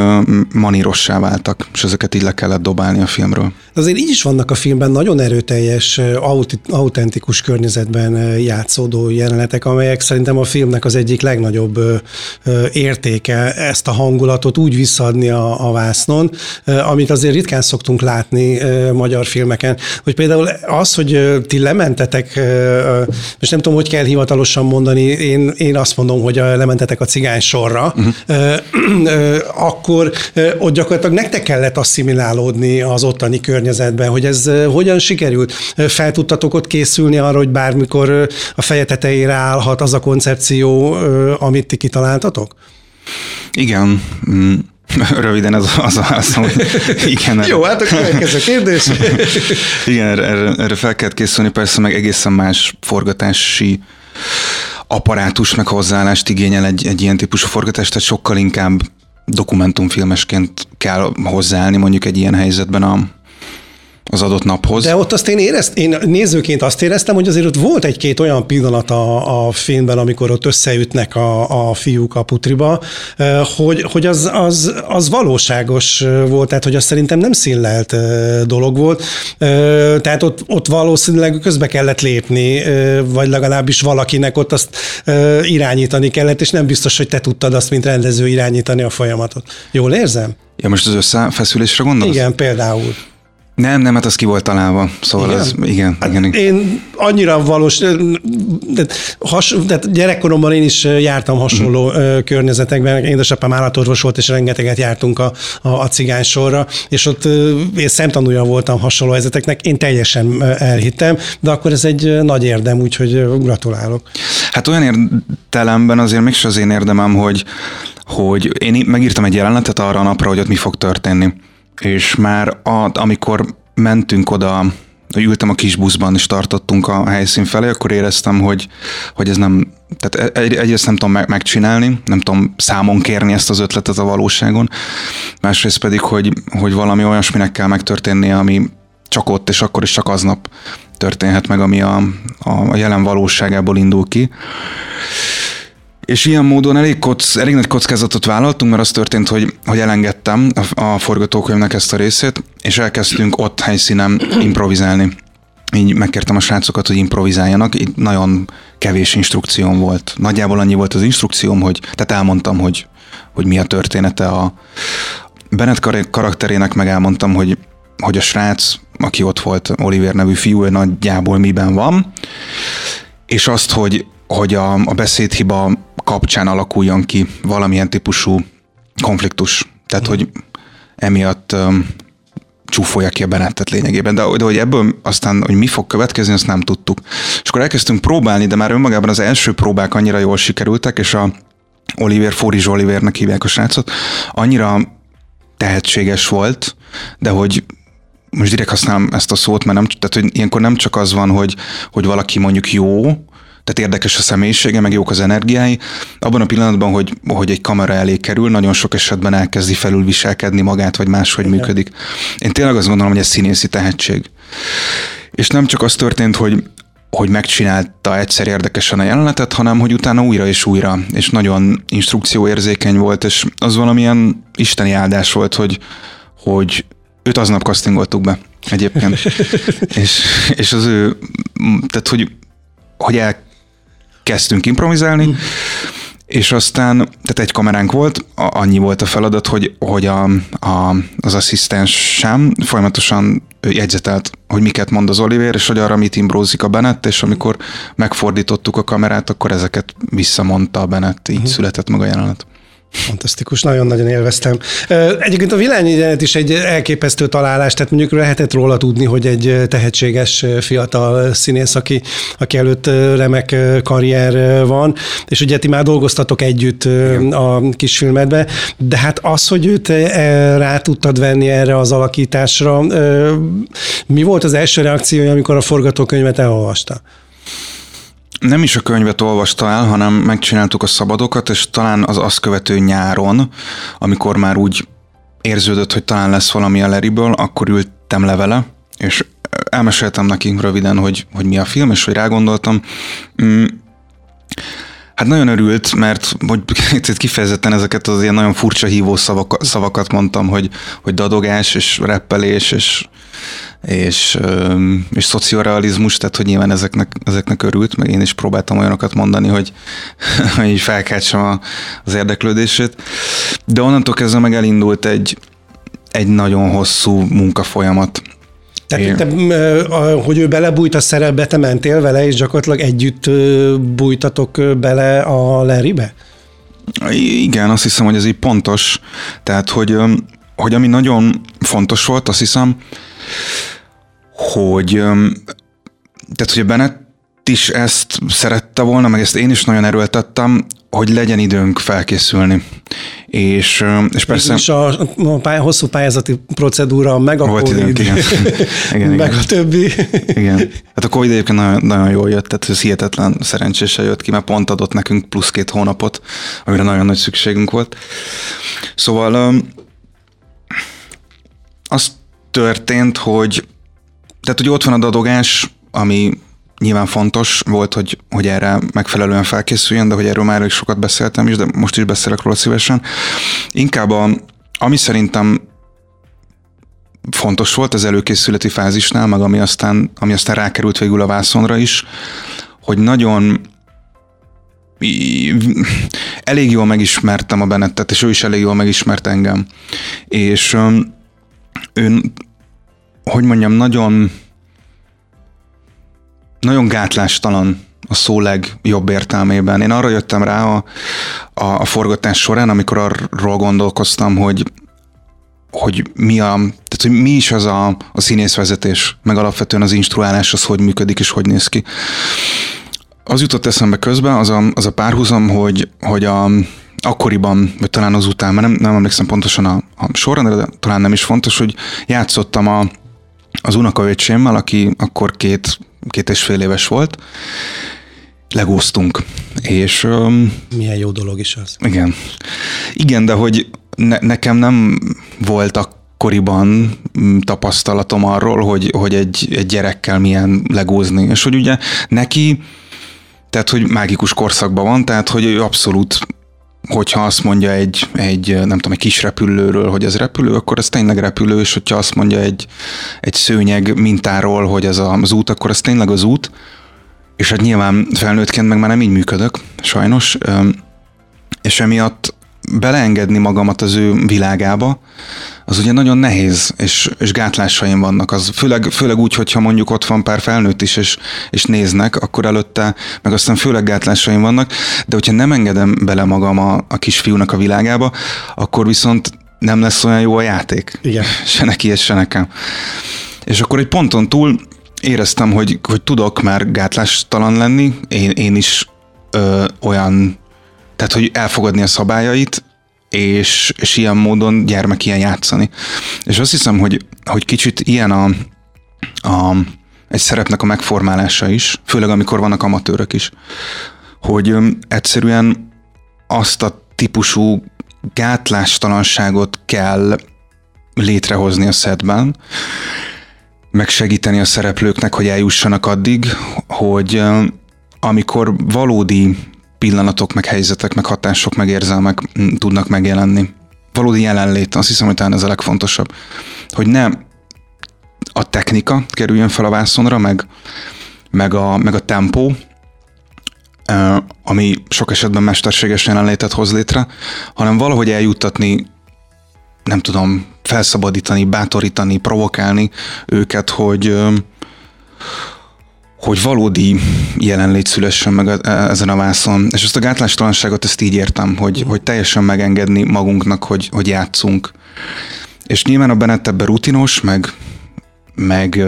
manírossá váltak, és ezeket így le kellett dobálni a filmről. Azért így is vannak a filmben nagyon erőteljes, autentikus környezetben játszódó jelenetek, amelyek szerintem a filmnek az egyik legnagyobb értéke ezt a hangulatot úgy visszaadni a, a vásznon, amit azért ritkán szoktunk látni magyar filmeken, hogy például az, hogy ti lementetek, és nem tudom, hogy kell hivatalosan mondani, én, én azt mondom, hogy lementetek a cigány sorra, uh-huh akkor ott gyakorlatilag nektek kellett asszimilálódni az ottani környezetben, hogy ez hogyan sikerült? Fel tudtatok ott készülni arra, hogy bármikor a feje tetejére állhat az a koncepció, amit ti kitaláltatok? Igen. Mm. Röviden ez az, az, az hogy igen. Jó, hát a következő kérdés. igen, erre, erre fel kellett készülni, persze meg egészen más forgatási apparátus meg hozzáállást igényel egy, egy ilyen típusú forgatás, tehát sokkal inkább dokumentumfilmesként kell hozzáállni mondjuk egy ilyen helyzetben a, az adott naphoz. De ott azt én érezt, én nézőként azt éreztem, hogy azért ott volt egy-két olyan pillanat a, a filmben, amikor ott összeütnek a, a fiúk a putriba, hogy, hogy az, az, az valóságos volt, tehát hogy az szerintem nem színlelt dolog volt. Tehát ott, ott valószínűleg közbe kellett lépni, vagy legalábbis valakinek ott azt irányítani kellett, és nem biztos, hogy te tudtad azt, mint rendező irányítani a folyamatot. Jól érzem? Ja, most az összefeszülésre gondolsz? Igen, például. Nem, nem, hát az ki volt találva. Szóval igen? ez, igen, hát igen. Én annyira valós, de, has, de gyerekkoromban én is jártam hasonló uh-huh. környezetekben. Édesapám állatorvos volt, és rengeteget jártunk a, a, a cigány sorra, és ott én szemtanúja voltam hasonló helyzeteknek. Én teljesen elhittem, de akkor ez egy nagy érdem, úgyhogy gratulálok. Hát olyan értelemben azért mégse az én érdemem, hogy, hogy én megírtam egy jelenetet arra a napra, hogy ott mi fog történni és már a, amikor mentünk oda, ültem a kis buszban és tartottunk a helyszín felé, akkor éreztem, hogy, hogy ez nem, tehát egy, egyrészt nem tudom megcsinálni, nem tudom számon kérni ezt az ötletet a valóságon, másrészt pedig, hogy, hogy valami olyasminek kell megtörténnie, ami csak ott és akkor is csak aznap történhet meg, ami a, a jelen valóságából indul ki. És ilyen módon elég, kocz, elég nagy kockázatot vállaltunk, mert az történt, hogy, hogy elengedtem a, a forgatókönyvnek ezt a részét, és elkezdtünk ott helyszínen improvizálni. Így megkértem a srácokat, hogy improvizáljanak, így nagyon kevés instrukcióm volt. Nagyjából annyi volt az instrukcióm, hogy tehát elmondtam, hogy, hogy mi a története a Bennett karakterének, meg elmondtam, hogy hogy a srác, aki ott volt, Oliver nevű fiú, nagyjából miben van, és azt, hogy, hogy a, a beszédhiba kapcsán alakuljon ki valamilyen típusú konfliktus. Tehát, mm. hogy emiatt um, csúfolja ki a Benettet lényegében, de, de hogy ebből aztán, hogy mi fog következni, azt nem tudtuk. És akkor elkezdtünk próbálni, de már önmagában az első próbák annyira jól sikerültek, és a Oliver, Fóri Olivernek hívják a srácot, annyira tehetséges volt, de hogy most direkt használom ezt a szót, mert nem, tehát, hogy ilyenkor nem csak az van, hogy, hogy valaki mondjuk jó, tehát érdekes a személyisége, meg jók az energiái. Abban a pillanatban, hogy, hogy egy kamera elé kerül, nagyon sok esetben elkezdi felülviselkedni magát, vagy máshogy Igen. működik. Én tényleg azt gondolom, hogy ez színészi tehetség. És nem csak az történt, hogy hogy megcsinálta egyszer érdekesen a jelenetet, hanem hogy utána újra és újra, és nagyon instrukcióérzékeny volt, és az valamilyen isteni áldás volt, hogy, hogy őt aznap castingoltuk be egyébként. és, és az ő, tehát hogy, hogy elkezdtünk improvizálni, mm. és aztán, tehát egy kameránk volt, annyi volt a feladat, hogy, hogy a, a, az asszisztens sem folyamatosan jegyzetelt, hogy miket mond az Oliver, és hogy arra mit imbrózik a Bennett, és amikor megfordítottuk a kamerát, akkor ezeket visszamondta a Bennett, így uh-huh. született meg a jelenet. Fantasztikus, nagyon-nagyon élveztem. Egyébként a villányegyenet is egy elképesztő találás, tehát mondjuk lehetett róla tudni, hogy egy tehetséges fiatal színész, aki, aki előtt remek karrier van, és ugye ti már dolgoztatok együtt Igen. a kisfilmedbe, de hát az, hogy őt rá tudtad venni erre az alakításra, mi volt az első reakciója, amikor a forgatókönyvet elolvasta? Nem is a könyvet olvasta el, hanem megcsináltuk a szabadokat, és talán az azt követő nyáron, amikor már úgy érződött, hogy talán lesz valami a Larryből, akkor ültem le vele, és elmeséltem nekik röviden, hogy, hogy mi a film, és hogy rágondoltam. Mm, Hát nagyon örült, mert hogy kifejezetten ezeket az ilyen nagyon furcsa hívó szavak, szavakat mondtam, hogy, hogy dadogás és reppelés és, és, és szociorealizmus, tehát hogy nyilván ezeknek, ezeknek örült, meg én is próbáltam olyanokat mondani, hogy, hogy így felkeltsem az érdeklődését. De onnantól kezdve meg elindult egy, egy nagyon hosszú munkafolyamat tehát, te, hogy ő belebújt a szerepbe, te mentél vele, és gyakorlatilag együtt bújtatok bele a Larrybe? Igen, azt hiszem, hogy ez így pontos. Tehát, hogy, hogy ami nagyon fontos volt, azt hiszem, hogy tehát, hogy a Bennett is ezt szerette volna, meg ezt én is nagyon erőltettem, hogy legyen időnk felkészülni. És, és persze... És a, a pály, hosszú pályázati procedúra, meg a Volt Covid, időnk, igen. igen, meg igen. a többi. Igen. Hát a Covid egyébként nagyon, nagyon jól jött, tehát ez hihetetlen szerencsésen jött ki, mert pont adott nekünk plusz két hónapot, amire nagyon nagy szükségünk volt. Szóval az történt, hogy tehát, hogy ott van a dadogás, ami nyilván fontos volt, hogy, hogy erre megfelelően felkészüljön, de hogy erről már is sokat beszéltem is, de most is beszélek róla szívesen. Inkább a, ami szerintem fontos volt az előkészületi fázisnál, meg ami aztán, ami aztán rákerült végül a vászonra is, hogy nagyon elég jól megismertem a Bennettet, és ő is elég jól megismert engem. És ő, hogy mondjam, nagyon nagyon gátlástalan a szó legjobb értelmében. Én arra jöttem rá a, a, a forgatás során, amikor arról gondolkoztam, hogy hogy mi, a, tehát, hogy mi is az a, a színészvezetés, meg alapvetően az instruálás, az hogy működik és hogy néz ki. Az jutott eszembe közben, az a, az a párhuzam, hogy, hogy a, akkoriban, vagy talán azután, mert nem, nem emlékszem pontosan a, a sorrendre, de talán nem is fontos, hogy játszottam a, az unokaöcsémmel, aki akkor két két és fél éves volt, legóztunk. És, um, Milyen jó dolog is az. Igen. Igen, de hogy ne, nekem nem volt akkoriban mm, tapasztalatom arról, hogy, hogy egy, egy gyerekkel milyen legózni. És hogy ugye neki, tehát hogy mágikus korszakban van, tehát hogy ő abszolút hogyha azt mondja egy, egy, nem tudom, egy kis repülőről, hogy ez repülő, akkor ez tényleg repülő, és hogyha azt mondja egy, egy szőnyeg mintáról, hogy ez az út, akkor ez tényleg az út. És hát nyilván felnőttként meg már nem így működök, sajnos. És emiatt beleengedni magamat az ő világába, az ugye nagyon nehéz, és, és gátlásaim vannak. Az főleg, főleg úgy, hogyha mondjuk ott van pár felnőtt is, és, és néznek, akkor előtte, meg aztán főleg gátlásaim vannak, de hogyha nem engedem bele magam a, a kisfiúnak a világába, akkor viszont nem lesz olyan jó a játék. Igen. Se neki, se nekem. És akkor egy ponton túl éreztem, hogy, hogy tudok már gátlástalan lenni, én, én is ö, olyan, tehát hogy elfogadni a szabályait, és, és ilyen módon gyermek ilyen játszani. És azt hiszem, hogy, hogy kicsit ilyen a, a, egy szerepnek a megformálása is, főleg amikor vannak amatőrök is, hogy egyszerűen azt a típusú gátlástalanságot kell létrehozni a szedben, meg segíteni a szereplőknek, hogy eljussanak addig, hogy amikor valódi pillanatok, meg helyzetek, meg hatások, meg érzelmek tudnak megjelenni. Valódi jelenlét, azt hiszem, hogy talán ez a legfontosabb. Hogy ne a technika kerüljön fel a vászonra, meg, meg, a, meg a tempó, ami sok esetben mesterséges jelenlétet hoz létre, hanem valahogy eljuttatni, nem tudom, felszabadítani, bátorítani, provokálni őket, hogy, hogy valódi jelenlét szülessen meg e, ezen a vászon. És ezt a gátlástalanságot ezt így értem, hogy, hogy teljesen megengedni magunknak, hogy, hogy játszunk. És nyilván a Bennett ebben rutinos, meg, meg,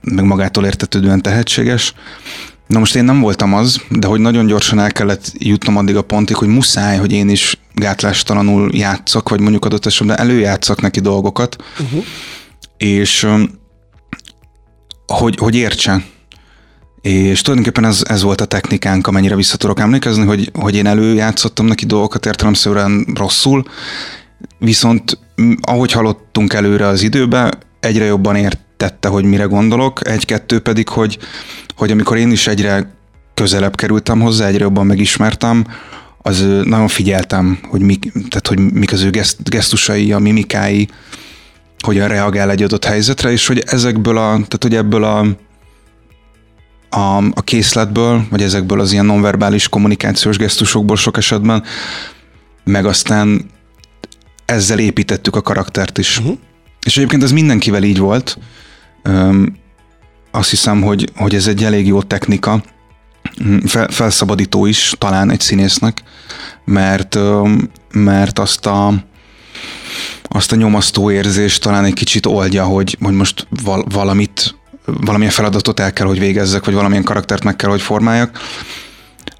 meg magától értetődően tehetséges. Na most én nem voltam az, de hogy nagyon gyorsan el kellett jutnom addig a pontig, hogy muszáj, hogy én is gátlástalanul játszak, vagy mondjuk adott esetben előjátszak neki dolgokat, uh-huh. és hogy, hogy értse. És tulajdonképpen ez, ez volt a technikánk, amennyire vissza tudok emlékezni, hogy, hogy én előjátszottam neki dolgokat értelemszerűen rosszul, viszont ahogy halottunk előre az időbe, egyre jobban értette, hogy mire gondolok, egy-kettő pedig, hogy, hogy amikor én is egyre közelebb kerültem hozzá, egyre jobban megismertem, az nagyon figyeltem, hogy mik, tehát, hogy mik az ő gesztusai, a mimikái, hogyan reagál egy adott helyzetre, és hogy ezekből a, tehát hogy ebből a, a, a készletből, vagy ezekből az ilyen nonverbális kommunikációs gesztusokból sok esetben, meg aztán ezzel építettük a karaktert is. Uh-huh. És egyébként ez mindenkivel így volt. Öm, azt hiszem, hogy, hogy ez egy elég jó technika, fel, felszabadító is talán egy színésznek, mert, mert azt a, azt a nyomasztó érzést talán egy kicsit oldja, hogy, hogy most val, valamit, valamilyen feladatot el kell, hogy végezzek, vagy valamilyen karaktert meg kell, hogy formáljak.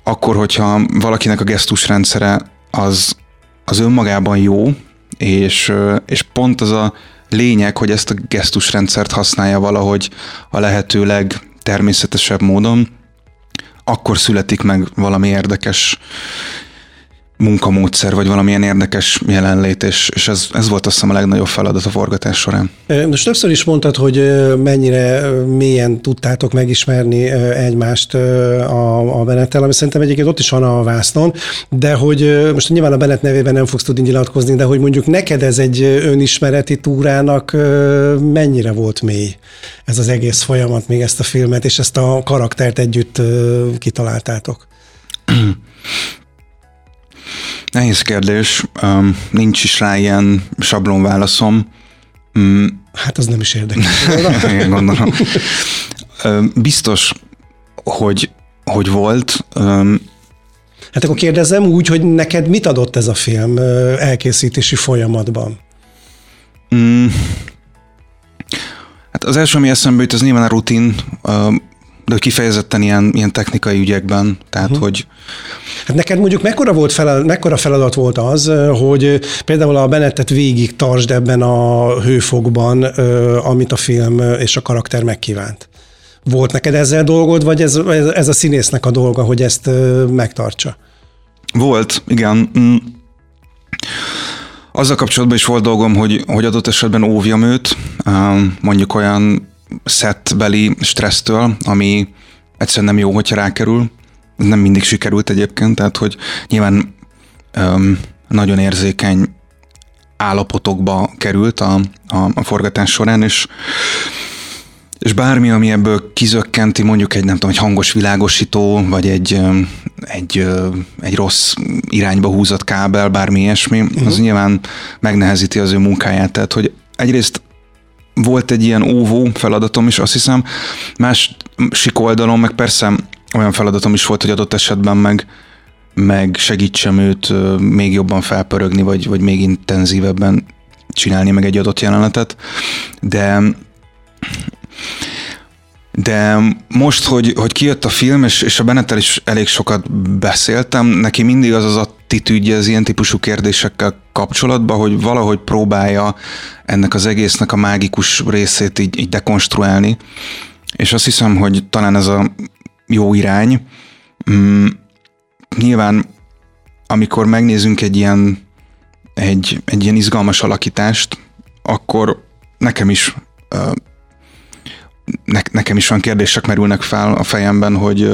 Akkor, hogyha valakinek a gesztusrendszere az, az önmagában jó, és, és pont az a lényeg, hogy ezt a gesztusrendszert használja valahogy a lehetőleg természetesebb módon, akkor születik meg valami érdekes munkamódszer, vagy valamilyen érdekes jelenlét, és, és ez, ez volt azt hiszem a legnagyobb feladat a forgatás során. Most többször is mondtad, hogy mennyire mélyen tudtátok megismerni egymást a, a Benettel, ami szerintem egyébként ott is van a vásznon, de hogy most nyilván a Benet nevében nem fogsz tudni nyilatkozni, de hogy mondjuk neked ez egy önismereti túrának mennyire volt mély ez az egész folyamat, még ezt a filmet, és ezt a karaktert együtt kitaláltátok? Nehéz kérdés, um, nincs is rá ilyen sablon válaszom. Um, hát az nem is érdekes. Én gondolom. Biztos, hogy, hogy volt. Um, hát akkor kérdezem úgy, hogy neked mit adott ez a film elkészítési folyamatban? Um, hát az első, ami eszembe jut, az nyilván a rutin, de kifejezetten ilyen, ilyen technikai ügyekben, tehát uh-huh. hogy... Hát neked mondjuk mekkora, volt felel, mekkora feladat volt az, hogy például a Benettet végig tartsd ebben a hőfokban, amit a film és a karakter megkívánt? Volt neked ezzel dolgod, vagy ez, ez a színésznek a dolga, hogy ezt megtartsa? Volt, igen. Mm. Azzal kapcsolatban is volt dolgom, hogy, hogy adott esetben óvjam őt, mondjuk olyan szettbeli stressztől, ami egyszerűen nem jó, hogyha rákerül. Ez nem mindig sikerült egyébként, tehát hogy nyilván öm, nagyon érzékeny állapotokba került a, a, a forgatás során, és és bármi, ami ebből kizökkenti, mondjuk egy nem tudom, egy hangos világosító, vagy egy, egy, egy rossz irányba húzott kábel, bármi ilyesmi, uh-huh. az nyilván megnehezíti az ő munkáját. Tehát, hogy egyrészt volt egy ilyen óvó feladatom is, azt hiszem, más oldalon, meg persze olyan feladatom is volt, hogy adott esetben meg, meg segítsem őt még jobban felpörögni, vagy, vagy még intenzívebben csinálni meg egy adott jelenetet, de de most, hogy, hogy kijött a film, és, és a Bennettel is elég sokat beszéltem, neki mindig az az attitűdje az ilyen típusú kérdésekkel kapcsolatban, hogy valahogy próbálja ennek az egésznek a mágikus részét így, így dekonstruálni, és azt hiszem, hogy talán ez a jó irány. Mm, nyilván, amikor megnézünk egy ilyen, egy, egy ilyen izgalmas alakítást, akkor nekem is ne, nekem is olyan kérdések merülnek fel a fejemben, hogy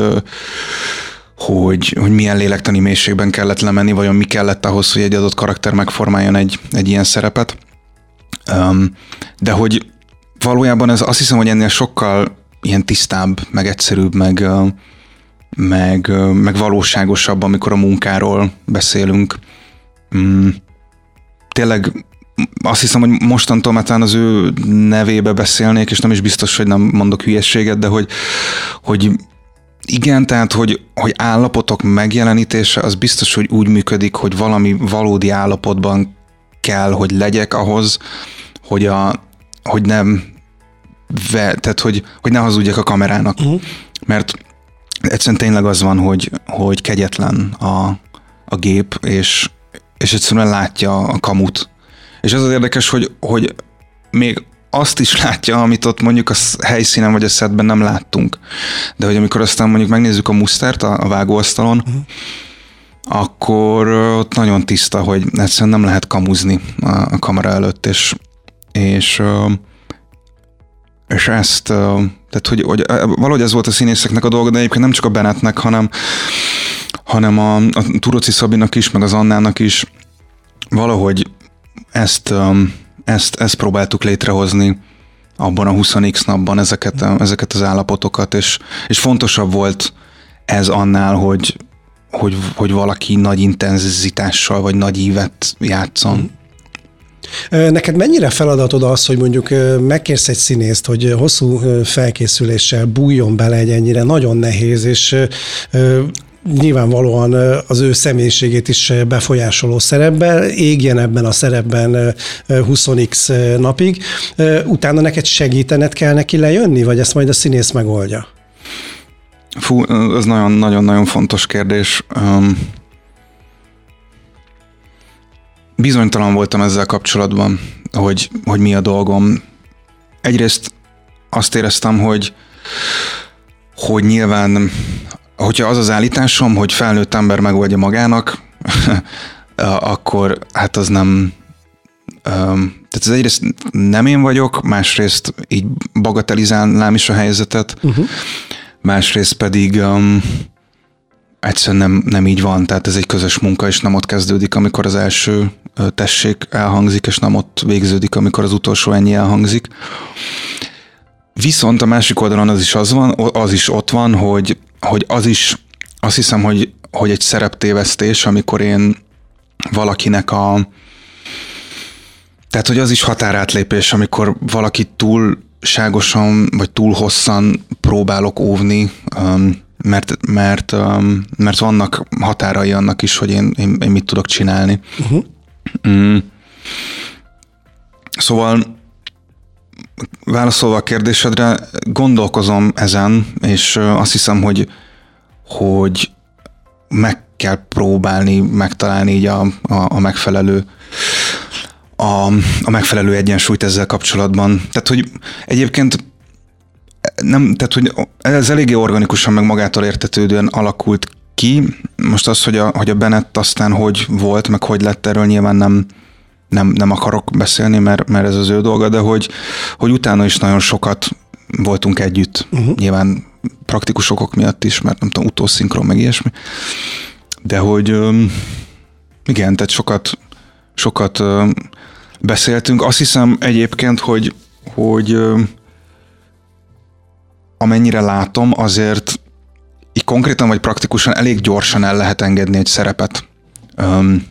hogy, hogy milyen lélektani mélységben kellett lemenni, vajon mi kellett ahhoz, hogy egy adott karakter megformáljon egy, egy ilyen szerepet. De hogy valójában ez azt hiszem, hogy ennél sokkal ilyen tisztább, meg egyszerűbb, meg, meg, meg valóságosabb, amikor a munkáról beszélünk. Mm, tényleg azt hiszem, hogy mostantól már talán az ő nevébe beszélnék, és nem is biztos, hogy nem mondok hülyességet, de hogy, hogy igen, tehát, hogy, hogy állapotok megjelenítése az biztos, hogy úgy működik, hogy valami valódi állapotban kell, hogy legyek ahhoz, hogy, a, hogy nem ve, tehát, hogy, hogy ne hazudjak a kamerának. Uh-huh. Mert egyszerűen tényleg az van, hogy, hogy kegyetlen a, a gép, és, és egyszerűen látja a kamut és az az érdekes, hogy, hogy még azt is látja, amit ott mondjuk a helyszínen vagy a szedben nem láttunk. De hogy amikor aztán mondjuk megnézzük a mustert a, a vágóasztalon, uh-huh. akkor ott nagyon tiszta, hogy egyszerűen nem lehet kamuzni a, a kamera előtt, és, és és ezt, tehát hogy, hogy valahogy ez volt a színészeknek a dolga, de egyébként nem csak a Bennettnek, hanem, hanem a, a Turoci Szabinak is, meg az Annának is valahogy ezt, um, ezt, ezt próbáltuk létrehozni abban a 20x napban ezeket, ezeket az állapotokat, és, és fontosabb volt ez annál, hogy, hogy, hogy valaki nagy intenzitással vagy nagy ívet játszon. Neked mennyire feladatod az, hogy mondjuk megkérsz egy színészt, hogy hosszú felkészüléssel bújjon bele egy ennyire nagyon nehéz és nyilvánvalóan az ő személyiségét is befolyásoló szerepben, égjen ebben a szerepben 20x napig, utána neked segítened kell neki lejönni, vagy ezt majd a színész megoldja? Fú, ez nagyon-nagyon-nagyon fontos kérdés. Bizonytalan voltam ezzel kapcsolatban, hogy, hogy mi a dolgom. Egyrészt azt éreztem, hogy hogy nyilván hogyha az az állításom, hogy felnőtt ember megoldja magának, akkor hát az nem, tehát ez egyrészt nem én vagyok, másrészt így bagatelizálnám is a helyzetet, uh-huh. másrészt pedig um, egyszerűen nem, nem így van, tehát ez egy közös munka, és nem ott kezdődik, amikor az első tessék elhangzik, és nem ott végződik, amikor az utolsó ennyi elhangzik. Viszont a másik oldalon az is az van, az is ott van, hogy hogy az is, azt hiszem, hogy, hogy egy szereptévesztés, amikor én valakinek a tehát, hogy az is határátlépés, amikor valaki túlságosan vagy túl hosszan próbálok óvni, mert, mert, mert vannak határai annak is, hogy én, én, én mit tudok csinálni. Uh-huh. Mm. Szóval válaszolva a kérdésedre, gondolkozom ezen, és azt hiszem, hogy, hogy meg kell próbálni megtalálni így a, a, a megfelelő a, a megfelelő egyensúlyt ezzel kapcsolatban. Tehát, hogy egyébként nem, tehát, hogy ez eléggé organikusan, meg magától értetődően alakult ki. Most az, hogy a, hogy a Bennett aztán hogy volt, meg hogy lett, erről nyilván nem, nem, nem akarok beszélni, mert, mert ez az ő dolga, de hogy, hogy utána is nagyon sokat voltunk együtt. Uh-huh. Nyilván praktikus okok miatt is, mert nem tudom, utószinkron, meg ilyesmi. De hogy igen, tehát sokat, sokat beszéltünk. Azt hiszem egyébként, hogy, hogy amennyire látom, azért így konkrétan vagy praktikusan elég gyorsan el lehet engedni egy szerepet. Um,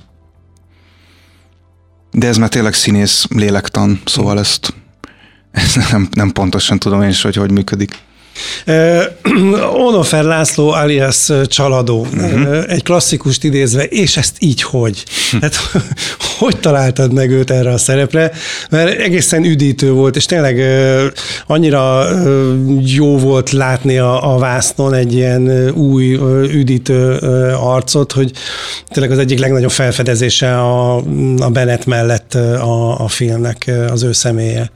de ez már tényleg színész lélektan, szóval ezt, ezt nem, nem pontosan tudom én is, hogy hogy működik. Onofer László alias Csaladó, uh-huh. egy klasszikust idézve, és ezt így hogy? Hát, hogy találtad meg őt erre a szerepre? Mert egészen üdítő volt, és tényleg annyira jó volt látni a, a vásznon egy ilyen új, üdítő arcot, hogy tényleg az egyik legnagyobb felfedezése a, a Bennett mellett a, a filmnek az ő személye.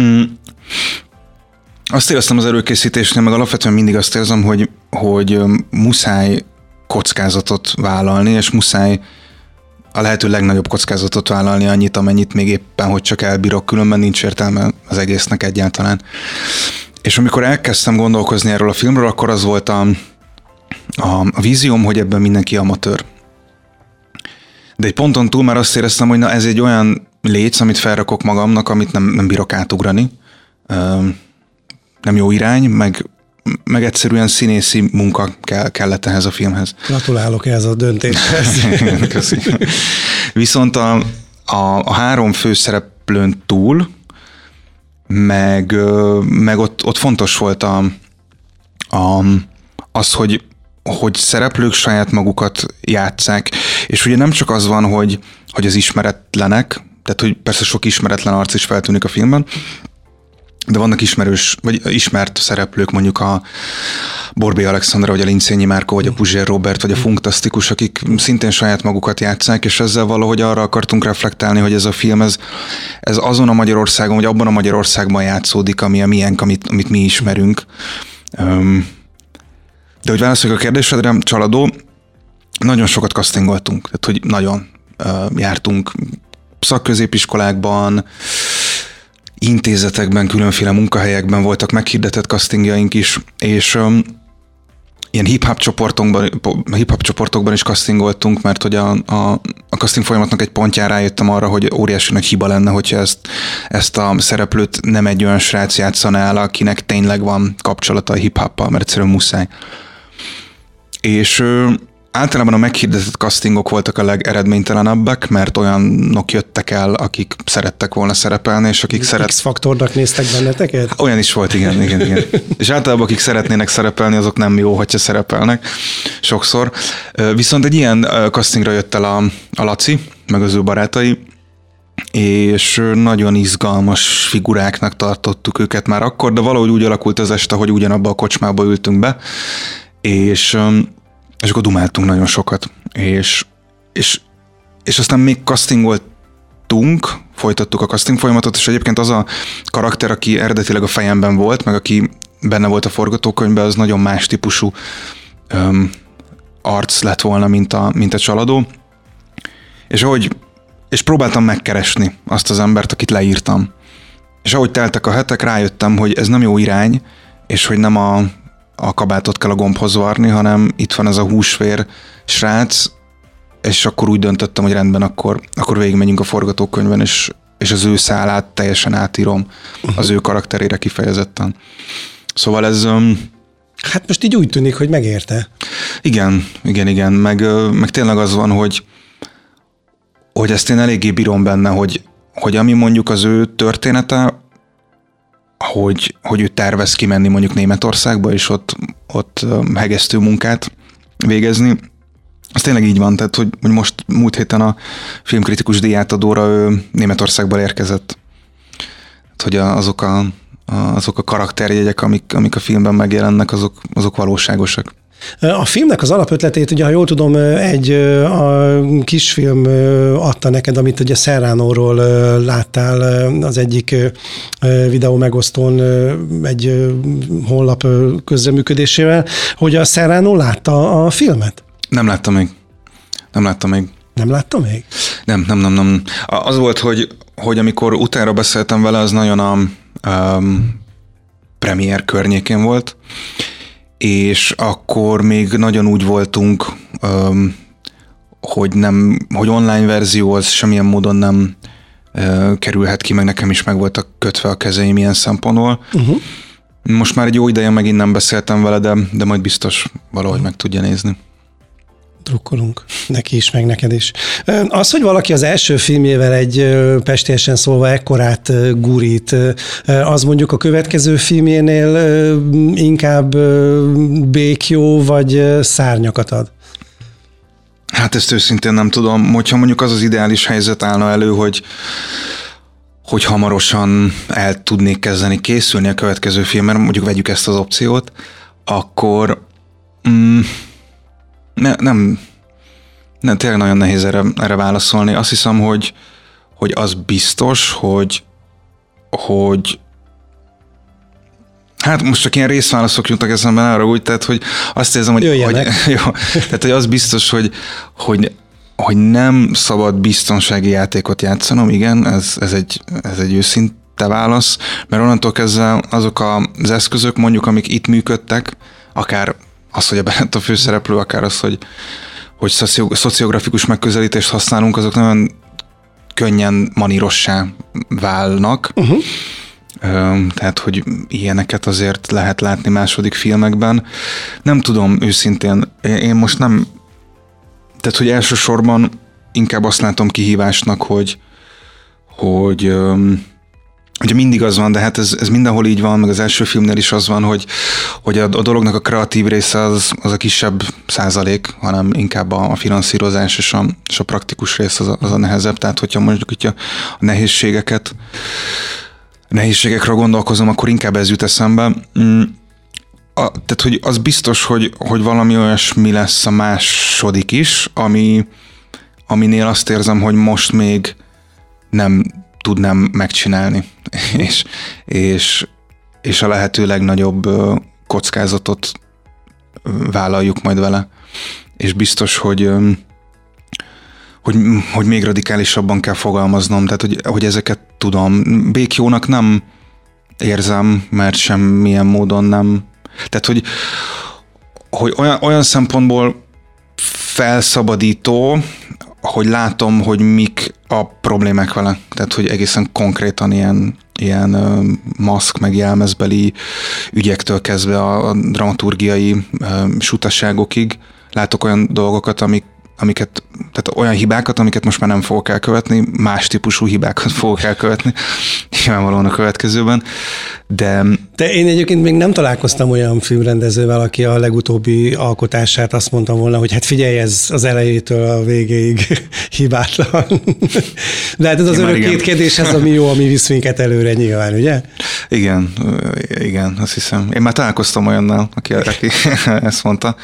Mm azt éreztem az előkészítésnél, meg alapvetően mindig azt érzem, hogy, hogy muszáj kockázatot vállalni, és muszáj a lehető legnagyobb kockázatot vállalni annyit, amennyit még éppen, hogy csak elbírok, különben nincs értelme az egésznek egyáltalán. És amikor elkezdtem gondolkozni erről a filmről, akkor az volt a, a, a vízióm, hogy ebben mindenki amatőr. De egy ponton túl már azt éreztem, hogy na ez egy olyan léc, amit felrakok magamnak, amit nem, nem bírok átugrani nem jó irány, meg, meg egyszerűen színészi munka kell, kellett ehhez a filmhez. Gratulálok ehhez a döntéshez. Köszi. Viszont a, a, a három főszereplőn túl, meg, meg ott, ott fontos volt a, a, az, hogy, hogy szereplők saját magukat játszák, és ugye nem csak az van, hogy, hogy az ismeretlenek, tehát hogy persze sok ismeretlen arc is feltűnik a filmben, de vannak ismerős, vagy ismert szereplők, mondjuk a Borbé Alexandra, vagy a Lincényi Márko, vagy a Puzsér Robert, vagy a Funkasztikus, akik szintén saját magukat játszák, és ezzel valahogy arra akartunk reflektálni, hogy ez a film, ez, ez azon a Magyarországon, vagy abban a Magyarországban játszódik, ami a miénk, amit, amit mi ismerünk. De hogy válaszoljuk a kérdésedre, csaladó, nagyon sokat castingoltunk, tehát hogy nagyon jártunk szakközépiskolákban, intézetekben, különféle munkahelyekben voltak meghirdetett castingjaink is, és um, ilyen hip-hop csoportokban, hip-hop csoportokban is castingoltunk, mert hogy a, a, a casting folyamatnak egy pontjára rájöttem arra, hogy óriási nagy hiba lenne, hogyha ezt, ezt a szereplőt nem egy olyan srác játszaná el, akinek tényleg van kapcsolata a hip-hoppal, mert egyszerűen muszáj. És Általában a meghirdetett castingok voltak a legeredménytelenebbek, mert olyanok jöttek el, akik szerettek volna szerepelni, és akik szeret... X-faktornak néztek benneteket? Olyan is volt, igen, igen, igen. és általában akik szeretnének szerepelni, azok nem jó, hogyha szerepelnek sokszor. Viszont egy ilyen castingra jött el a, a Laci, meg az ő barátai, és nagyon izgalmas figuráknak tartottuk őket már akkor, de valahogy úgy alakult az este, hogy ugyanabba a kocsmába ültünk be, és és akkor dumáltunk nagyon sokat, és, és, és aztán még castingoltunk, folytattuk a casting folyamatot, és egyébként az a karakter, aki eredetileg a fejemben volt, meg aki benne volt a forgatókönyvben, az nagyon más típusú öm, arc lett volna, mint a, mint a csaladó. És ahogy, és próbáltam megkeresni azt az embert, akit leírtam. És ahogy teltek a hetek, rájöttem, hogy ez nem jó irány, és hogy nem a a kabátot kell a gombhoz varni, hanem itt van ez a húsvér srác, és akkor úgy döntöttem, hogy rendben, akkor, akkor végigmegyünk a forgatókönyvben, és, és az ő szálát teljesen átírom uh-huh. az ő karakterére kifejezetten. Szóval ez... Hát most így úgy tűnik, hogy megérte. Igen, igen, igen, meg, meg tényleg az van, hogy, hogy ezt én eléggé bírom benne, hogy, hogy ami mondjuk az ő története, hogy, hogy ő tervez kimenni mondjuk Németországba, és ott, ott hegesztő munkát végezni. Az tényleg így van, tehát hogy, hogy most múlt héten a filmkritikus díjátadóra ő Németországból érkezett. Hát, hogy azok a, azok a karakterjegyek, amik, amik a filmben megjelennek, azok, azok valóságosak. A filmnek az alapötletét, ugye, ha jól tudom, egy a kisfilm adta neked, amit ugye Serrano-ról láttál az egyik videó megosztón egy honlap közreműködésével, hogy a Serrano látta a filmet? Nem láttam még. Nem láttam még. Nem láttam még? Nem, nem, nem, nem. Az volt, hogy, hogy amikor utána beszéltem vele, az nagyon a um, premier környékén volt, és akkor még nagyon úgy voltunk, hogy nem, hogy online verzió az semmilyen módon nem kerülhet ki, meg nekem is meg voltak kötve a kezeim ilyen szempontból. Uh-huh. Most már egy jó ideje megint nem beszéltem vele, de, de majd biztos valahogy meg tudja nézni drukkolunk neki is, meg neked is. Az, hogy valaki az első filmjével egy pestésen szólva ekkorát gurít, az mondjuk a következő filmjénél inkább békjó vagy szárnyakat ad? Hát ezt őszintén nem tudom. Hogyha mondjuk az az ideális helyzet állna elő, hogy hogy hamarosan el tudnék kezdeni készülni a következő filmre, mondjuk vegyük ezt az opciót, akkor mm, ne, nem, nem, tényleg nagyon nehéz erre, erre válaszolni. Azt hiszem, hogy, hogy az biztos, hogy, hogy Hát most csak ilyen részválaszok jutnak eszembe arra úgy, tehát hogy azt érzem, hogy, hogy, jó, tehát, hogy az biztos, hogy, hogy, hogy nem szabad biztonsági játékot játszanom, igen, ez, ez, egy, ez egy őszinte válasz, mert onnantól kezdve azok az eszközök, mondjuk, amik itt működtek, akár az, hogy a Bennett a főszereplő, akár az, hogy, hogy szociografikus megközelítést használunk, azok nagyon könnyen manírossá válnak. Uh-huh. Tehát, hogy ilyeneket azért lehet látni második filmekben. Nem tudom őszintén, én most nem, tehát, hogy elsősorban inkább azt látom kihívásnak, hogy, hogy Ugye mindig az van, de hát ez, ez mindenhol így van, meg az első filmnél is az van, hogy, hogy a, a dolognak a kreatív része az, az a kisebb százalék, hanem inkább a, a finanszírozás és a, és a praktikus rész az a, az a nehezebb. Tehát, hogyha mondjuk hogyha a nehézségeket, a nehézségekről gondolkozom, akkor inkább ez jut eszembe. Mm, a, tehát, hogy az biztos, hogy, hogy valami olyasmi lesz a második is, ami, aminél azt érzem, hogy most még nem tudnám megcsinálni, és, és, és a lehető legnagyobb kockázatot vállaljuk majd vele. És biztos, hogy hogy, hogy még radikálisabban kell fogalmaznom, tehát hogy, hogy ezeket tudom. Békjónak nem érzem, mert semmilyen módon nem. Tehát, hogy, hogy olyan, olyan szempontból felszabadító, hogy látom, hogy mik a problémák vele. Tehát, hogy egészen konkrétan ilyen, ilyen maszk, meg jelmezbeli ügyektől kezdve a, a dramaturgiai sutaságokig látok olyan dolgokat, amik amiket, tehát olyan hibákat, amiket most már nem fogok elkövetni, más típusú hibákat fogok elkövetni, nyilvánvalóan a következőben, de... De én egyébként még nem találkoztam olyan filmrendezővel, aki a legutóbbi alkotását azt mondta volna, hogy hát figyelj, ez az elejétől a végéig hibátlan. De hát ez az örök kétkedés, ez ami jó, ami visz minket előre nyilván, ugye? Igen, igen, azt hiszem. Én már találkoztam olyannal, aki, aki ezt mondta.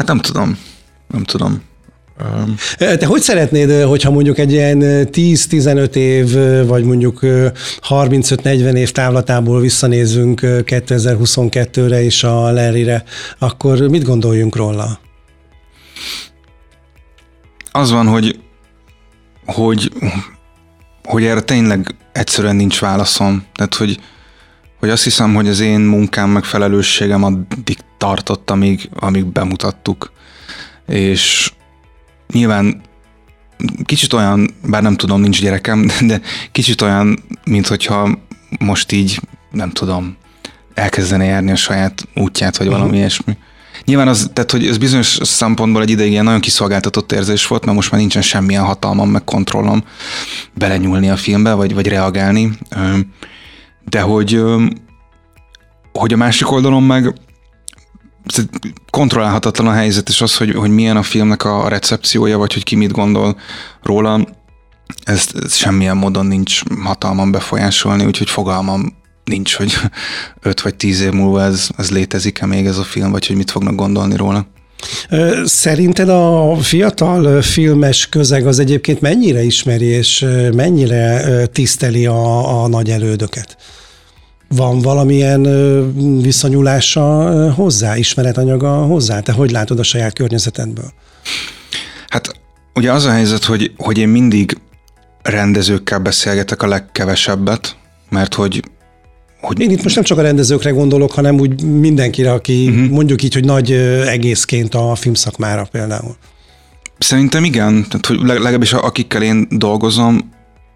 Hát nem tudom, nem tudom. Te hogy szeretnéd, hogyha mondjuk egy ilyen 10-15 év, vagy mondjuk 35-40 év távlatából visszanézünk 2022-re és a Larry-re, akkor mit gondoljunk róla? Az van, hogy, hogy, hogy erre tényleg egyszerűen nincs válaszom. Tehát, hogy, hogy azt hiszem, hogy az én munkám meg felelősségem addig tartott, amíg, amíg bemutattuk. És nyilván kicsit olyan, bár nem tudom, nincs gyerekem, de kicsit olyan, mint hogyha most így, nem tudom, elkezdene járni a saját útját, vagy valami uh-huh. ilyesmi. Nyilván az, tehát, hogy ez bizonyos szempontból egy ideig ilyen nagyon kiszolgáltatott érzés volt, mert most már nincsen semmilyen hatalmam, meg kontrollom belenyúlni a filmbe, vagy, vagy reagálni. De hogy, hogy a másik oldalon meg kontrollálhatatlan a helyzet, és az, hogy, hogy milyen a filmnek a recepciója, vagy hogy ki mit gondol róla, ezt, ezt semmilyen módon nincs hatalmam befolyásolni, úgyhogy fogalmam nincs, hogy öt vagy tíz év múlva ez, ez létezik-e még ez a film, vagy hogy mit fognak gondolni róla. Szerinted a fiatal filmes közeg az egyébként mennyire ismeri és mennyire tiszteli a, a nagy elődöket? Van valamilyen viszonyulása hozzá, ismeretanyaga hozzá? Te hogy látod a saját környezetedből? Hát ugye az a helyzet, hogy, hogy én mindig rendezőkkel beszélgetek a legkevesebbet, mert hogy hogy... Én itt most nem csak a rendezőkre gondolok, hanem úgy mindenkire, aki uh-huh. mondjuk így, hogy nagy egészként a filmszakmára például. Szerintem igen, tehát hogy legalábbis akikkel én dolgozom,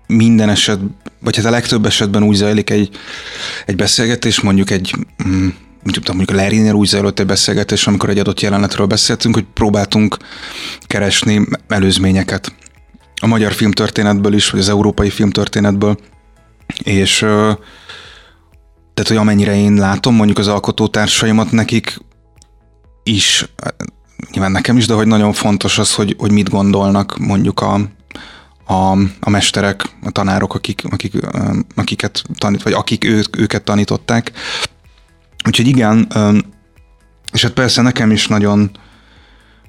minden eset, vagy hát a legtöbb esetben úgy zajlik egy, egy beszélgetés, mondjuk egy mm, tudom, mondjuk a Lerinél úgy zajlott egy beszélgetés, amikor egy adott jelenetről beszéltünk, hogy próbáltunk keresni előzményeket. A magyar filmtörténetből is, vagy az európai filmtörténetből, és tehát, hogy amennyire én látom mondjuk az alkotótársaimat, nekik is, nyilván nekem is, de hogy nagyon fontos az, hogy, hogy mit gondolnak mondjuk a, a, a mesterek, a tanárok, akik, akik, akiket tanít, vagy akik ő, őket tanították. Úgyhogy igen, és hát persze nekem is nagyon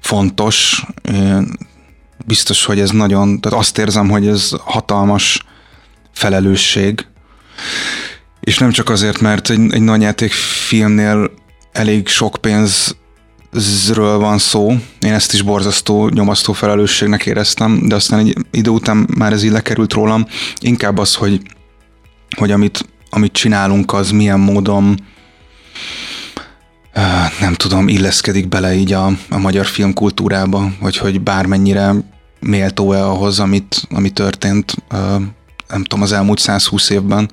fontos, biztos, hogy ez nagyon, tehát azt érzem, hogy ez hatalmas felelősség, és nem csak azért, mert egy, egy nagy filmnél elég sok pénzről van szó, én ezt is borzasztó, nyomasztó felelősségnek éreztem, de aztán egy idő után már ez így lekerült rólam, inkább az, hogy, hogy amit, amit csinálunk, az milyen módon nem tudom, illeszkedik bele így a, a magyar filmkultúrába, vagy hogy bármennyire méltó-e ahhoz, amit, ami történt, nem tudom, az elmúlt 120 évben.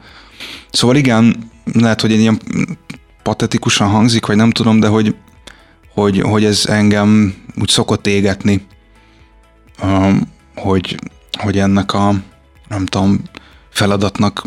Szóval igen, lehet, hogy egy ilyen patetikusan hangzik, vagy nem tudom, de hogy, hogy, hogy ez engem úgy szokott égetni, hogy, hogy ennek a, nem tudom, feladatnak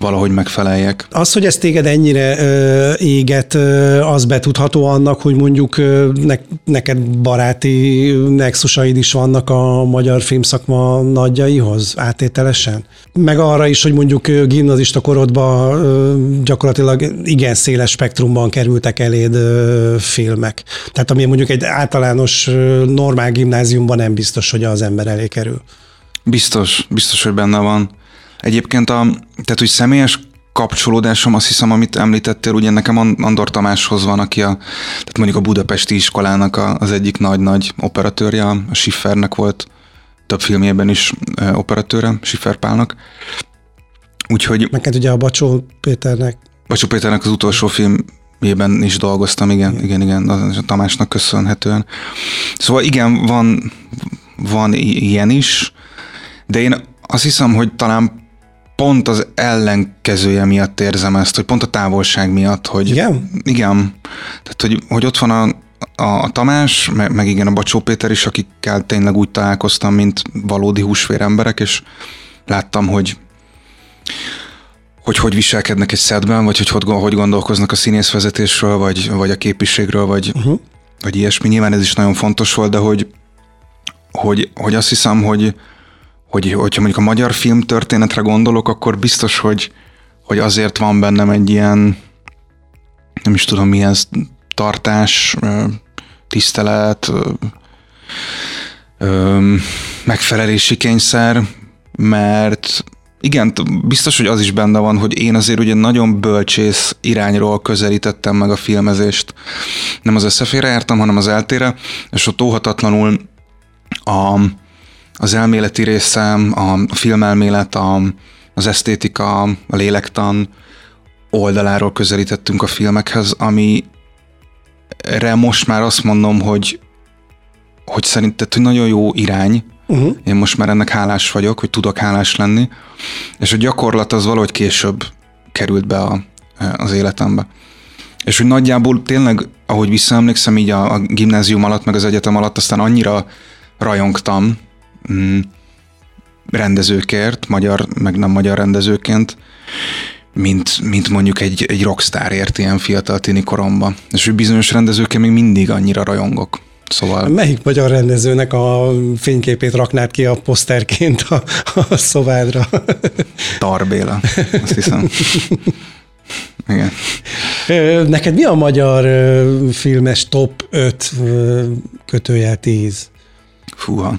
valahogy megfeleljek. Az, hogy ez téged ennyire ö, éget, ö, az betudható annak, hogy mondjuk ö, ne, neked baráti nexusaid is vannak a magyar filmszakma nagyjaihoz átételesen? Meg arra is, hogy mondjuk gimnazista korodban ö, gyakorlatilag igen széles spektrumban kerültek eléd ö, filmek. Tehát ami mondjuk egy általános ö, normál gimnáziumban nem biztos, hogy az ember elé kerül. Biztos, biztos, hogy benne van. Egyébként a, tehát hogy személyes kapcsolódásom, azt hiszem, amit említettél, ugye nekem Andor Tamáshoz van, aki a, tehát mondjuk a budapesti iskolának a, az egyik nagy-nagy operatőrje, a Schiffernek volt több filmjében is operatőre, Schiffer Pálnak. Úgyhogy... Neked ugye a Bacsó Péternek. Bacsó Péternek az utolsó filmjében is dolgoztam, igen, igen, igen, igen a Tamásnak köszönhetően. Szóval igen, van, van ilyen is, de én azt hiszem, hogy talán pont az ellenkezője miatt érzem ezt, hogy pont a távolság miatt, hogy... Igen? Igen. Tehát, hogy, hogy ott van a, a, a Tamás, meg, meg igen a Bacsó Péter is, akikkel tényleg úgy találkoztam, mint valódi húsvér emberek, és láttam, hogy hogy hogy viselkednek egy szedben, vagy hogy hogy, hogy gondolkoznak a színészvezetésről, vagy, vagy a képiségről, vagy, uh-huh. vagy ilyesmi. Nyilván ez is nagyon fontos volt, de hogy, hogy, hogy azt hiszem, hogy, hogy, hogyha mondjuk a magyar film történetre gondolok, akkor biztos, hogy, hogy azért van bennem egy ilyen, nem is tudom milyen tartás, tisztelet, megfelelési kényszer, mert igen, biztos, hogy az is benne van, hogy én azért ugye nagyon bölcsész irányról közelítettem meg a filmezést. Nem az összefére jártam, hanem az eltére, és ott óhatatlanul a, az elméleti részem, a filmelmélet, a, az esztétika, a lélektan oldaláról közelítettünk a filmekhez, ami re most már azt mondom, hogy, hogy szerinted hogy nagyon jó irány, uh-huh. én most már ennek hálás vagyok, hogy tudok hálás lenni, és a gyakorlat az valahogy később került be a, az életembe. És hogy nagyjából tényleg, ahogy visszaemlékszem így a, a gimnázium alatt, meg az egyetem alatt, aztán annyira rajongtam mm, rendezőkért, magyar, meg nem magyar rendezőként, mint, mint mondjuk egy, egy rockstárért ilyen fiatal tini koromban. És hogy bizonyos rendezőkkel még mindig annyira rajongok. Szóval... Melyik magyar rendezőnek a fényképét raknád ki a poszterként a, a szobádra? Tarbéla, azt hiszem. Igen. Neked mi a magyar filmes top 5 kötőjel 10? Fúha.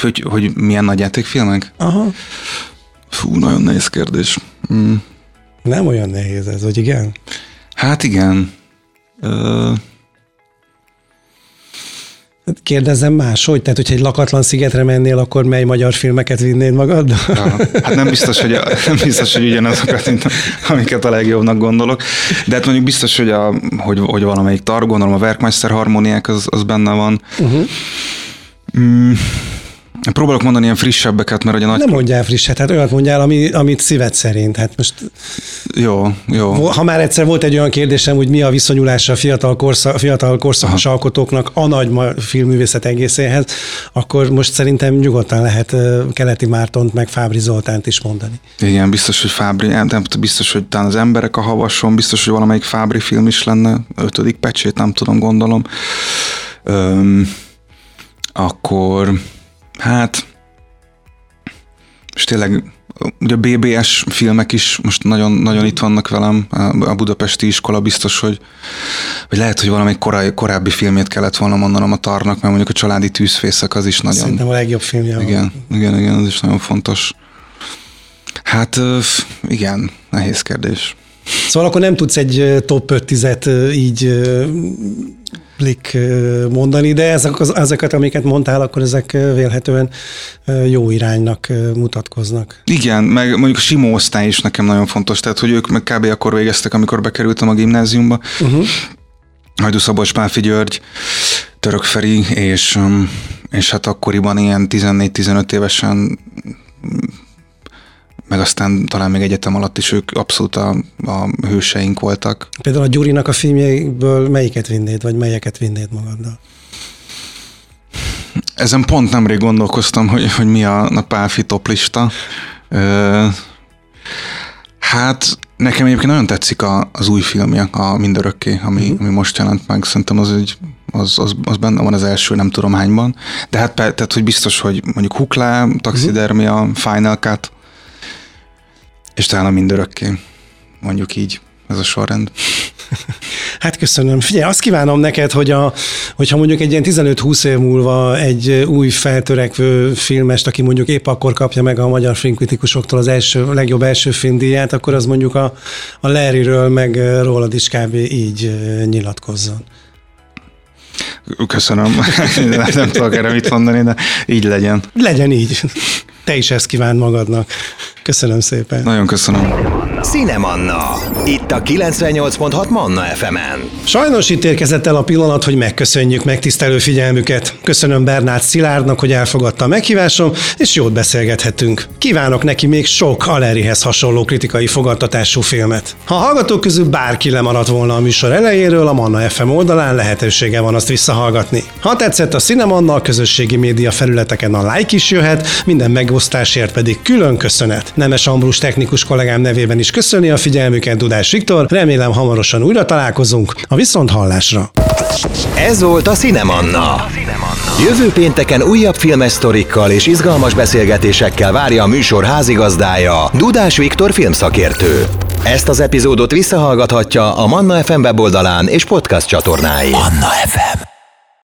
Hogy, hogy milyen nagy játékfilmek? Aha. Fú, nagyon nehéz kérdés. Mm. Nem olyan nehéz ez, hogy igen? Hát igen. Ö... Kérdezzem máshogy, tehát hogyha egy lakatlan szigetre mennél, akkor mely magyar filmeket vinnéd magad? Ja, hát nem biztos, hogy, a, nem biztos, hogy ugyanazokat, mint amiket a legjobbnak gondolok, de hát mondjuk biztos, hogy, a, hogy, hogy valamelyik tar, gondolom a Werkmeister harmóniák az, az benne van. Uh-huh. Mm, Próbálok mondani ilyen frissebbeket, mert ugye nagy... Nem mondjál frisset, hát olyat mondjál, ami, amit szíved szerint. Hát most, Jó, jó. ha már egyszer volt egy olyan kérdésem, hogy mi a viszonyulása a fiatal, korszak, fiatal korszakos alkotóknak a nagy filmművészet egészéhez, akkor most szerintem nyugodtan lehet Keleti Mártont meg Fábri Zoltánt is mondani. Igen, biztos, hogy Fábri, nem, nem, biztos, hogy talán az emberek a havason, biztos, hogy valamelyik Fábri film is lenne, ötödik pecsét, nem tudom, gondolom. Öm, akkor, hát, és tényleg ugye a BBS filmek is most nagyon, nagyon itt vannak velem, a budapesti iskola biztos, hogy, hogy lehet, hogy valamelyik korai, korábbi filmét kellett volna mondanom a tarnak, mert mondjuk a családi tűzfészek az is nagyon... Szerintem a legjobb filmje. Igen, igen, igen, az is nagyon fontos. Hát igen, nehéz kérdés. Szóval akkor nem tudsz egy top 5 10 így blik mondani, de ezek, az, ezeket, amiket mondtál, akkor ezek vélhetően jó iránynak mutatkoznak. Igen, meg mondjuk a Simó osztály is nekem nagyon fontos, tehát hogy ők meg kb. akkor végeztek, amikor bekerültem a gimnáziumba. Uh-huh. Hajdú Szabolcs Pálfi György, Török Feri, és, um, és hát akkoriban ilyen 14-15 évesen meg aztán talán még egyetem alatt is ők abszolút a, a hőseink voltak. Például a Gyurinak a filmjeiből melyiket vinnéd, vagy melyeket vinnéd magaddal? Ezen pont nemrég gondolkoztam, hogy, hogy mi a, a Pálfi toplista. Ö, hát nekem egyébként nagyon tetszik a, az új filmje, a Mindörökké, ami, uh-huh. ami most jelent meg. Szerintem az, egy, az, az, az benne van az első, nem tudom hányban. De hát tehát, hogy biztos, hogy mondjuk Huklá, Taxidermia, uh-huh. Final Cut, és talán a Mindörökké. Mondjuk így, ez a sorrend. Hát köszönöm. Figyelj, azt kívánom neked, hogy a, hogyha mondjuk egy ilyen 15-20 év múlva egy új feltörekvő filmest, aki mondjuk épp akkor kapja meg a magyar filmkritikusoktól az első, legjobb első filmdíját, akkor az mondjuk a, a Larryről, meg rólad is kb. így nyilatkozzon. Köszönöm. nem tudok erre mit mondani, de így legyen. Legyen így. Te is ezt kívánt magadnak. Köszönöm szépen. Nagyon köszönöm. Cinemanna. Itt a 98.6 Manna FM-en. Sajnos itt érkezett el a pillanat, hogy megköszönjük megtisztelő figyelmüket. Köszönöm Bernát Szilárdnak, hogy elfogadta a meghívásom, és jót beszélgethetünk. Kívánok neki még sok Alerihez hasonló kritikai fogadtatású filmet. Ha a hallgatók közül bárki lemaradt volna a műsor elejéről, a Manna FM oldalán lehetősége van azt visszahallgatni. Ha tetszett a Cinemanna, a közösségi média felületeken a like is jöhet, minden megosztásért pedig külön köszönet. Nemes Ambrus technikus kollégám nevében is köszöni a figyelmüket Dudás Viktor, remélem hamarosan újra találkozunk a viszont hallásra. Ez volt a Cinemanna. Jövő pénteken újabb filmes sztorikkal és izgalmas beszélgetésekkel várja a műsor házigazdája, Dudás Viktor filmszakértő. Ezt az epizódot visszahallgathatja a Manna FM weboldalán és podcast csatornáin. Manna FM.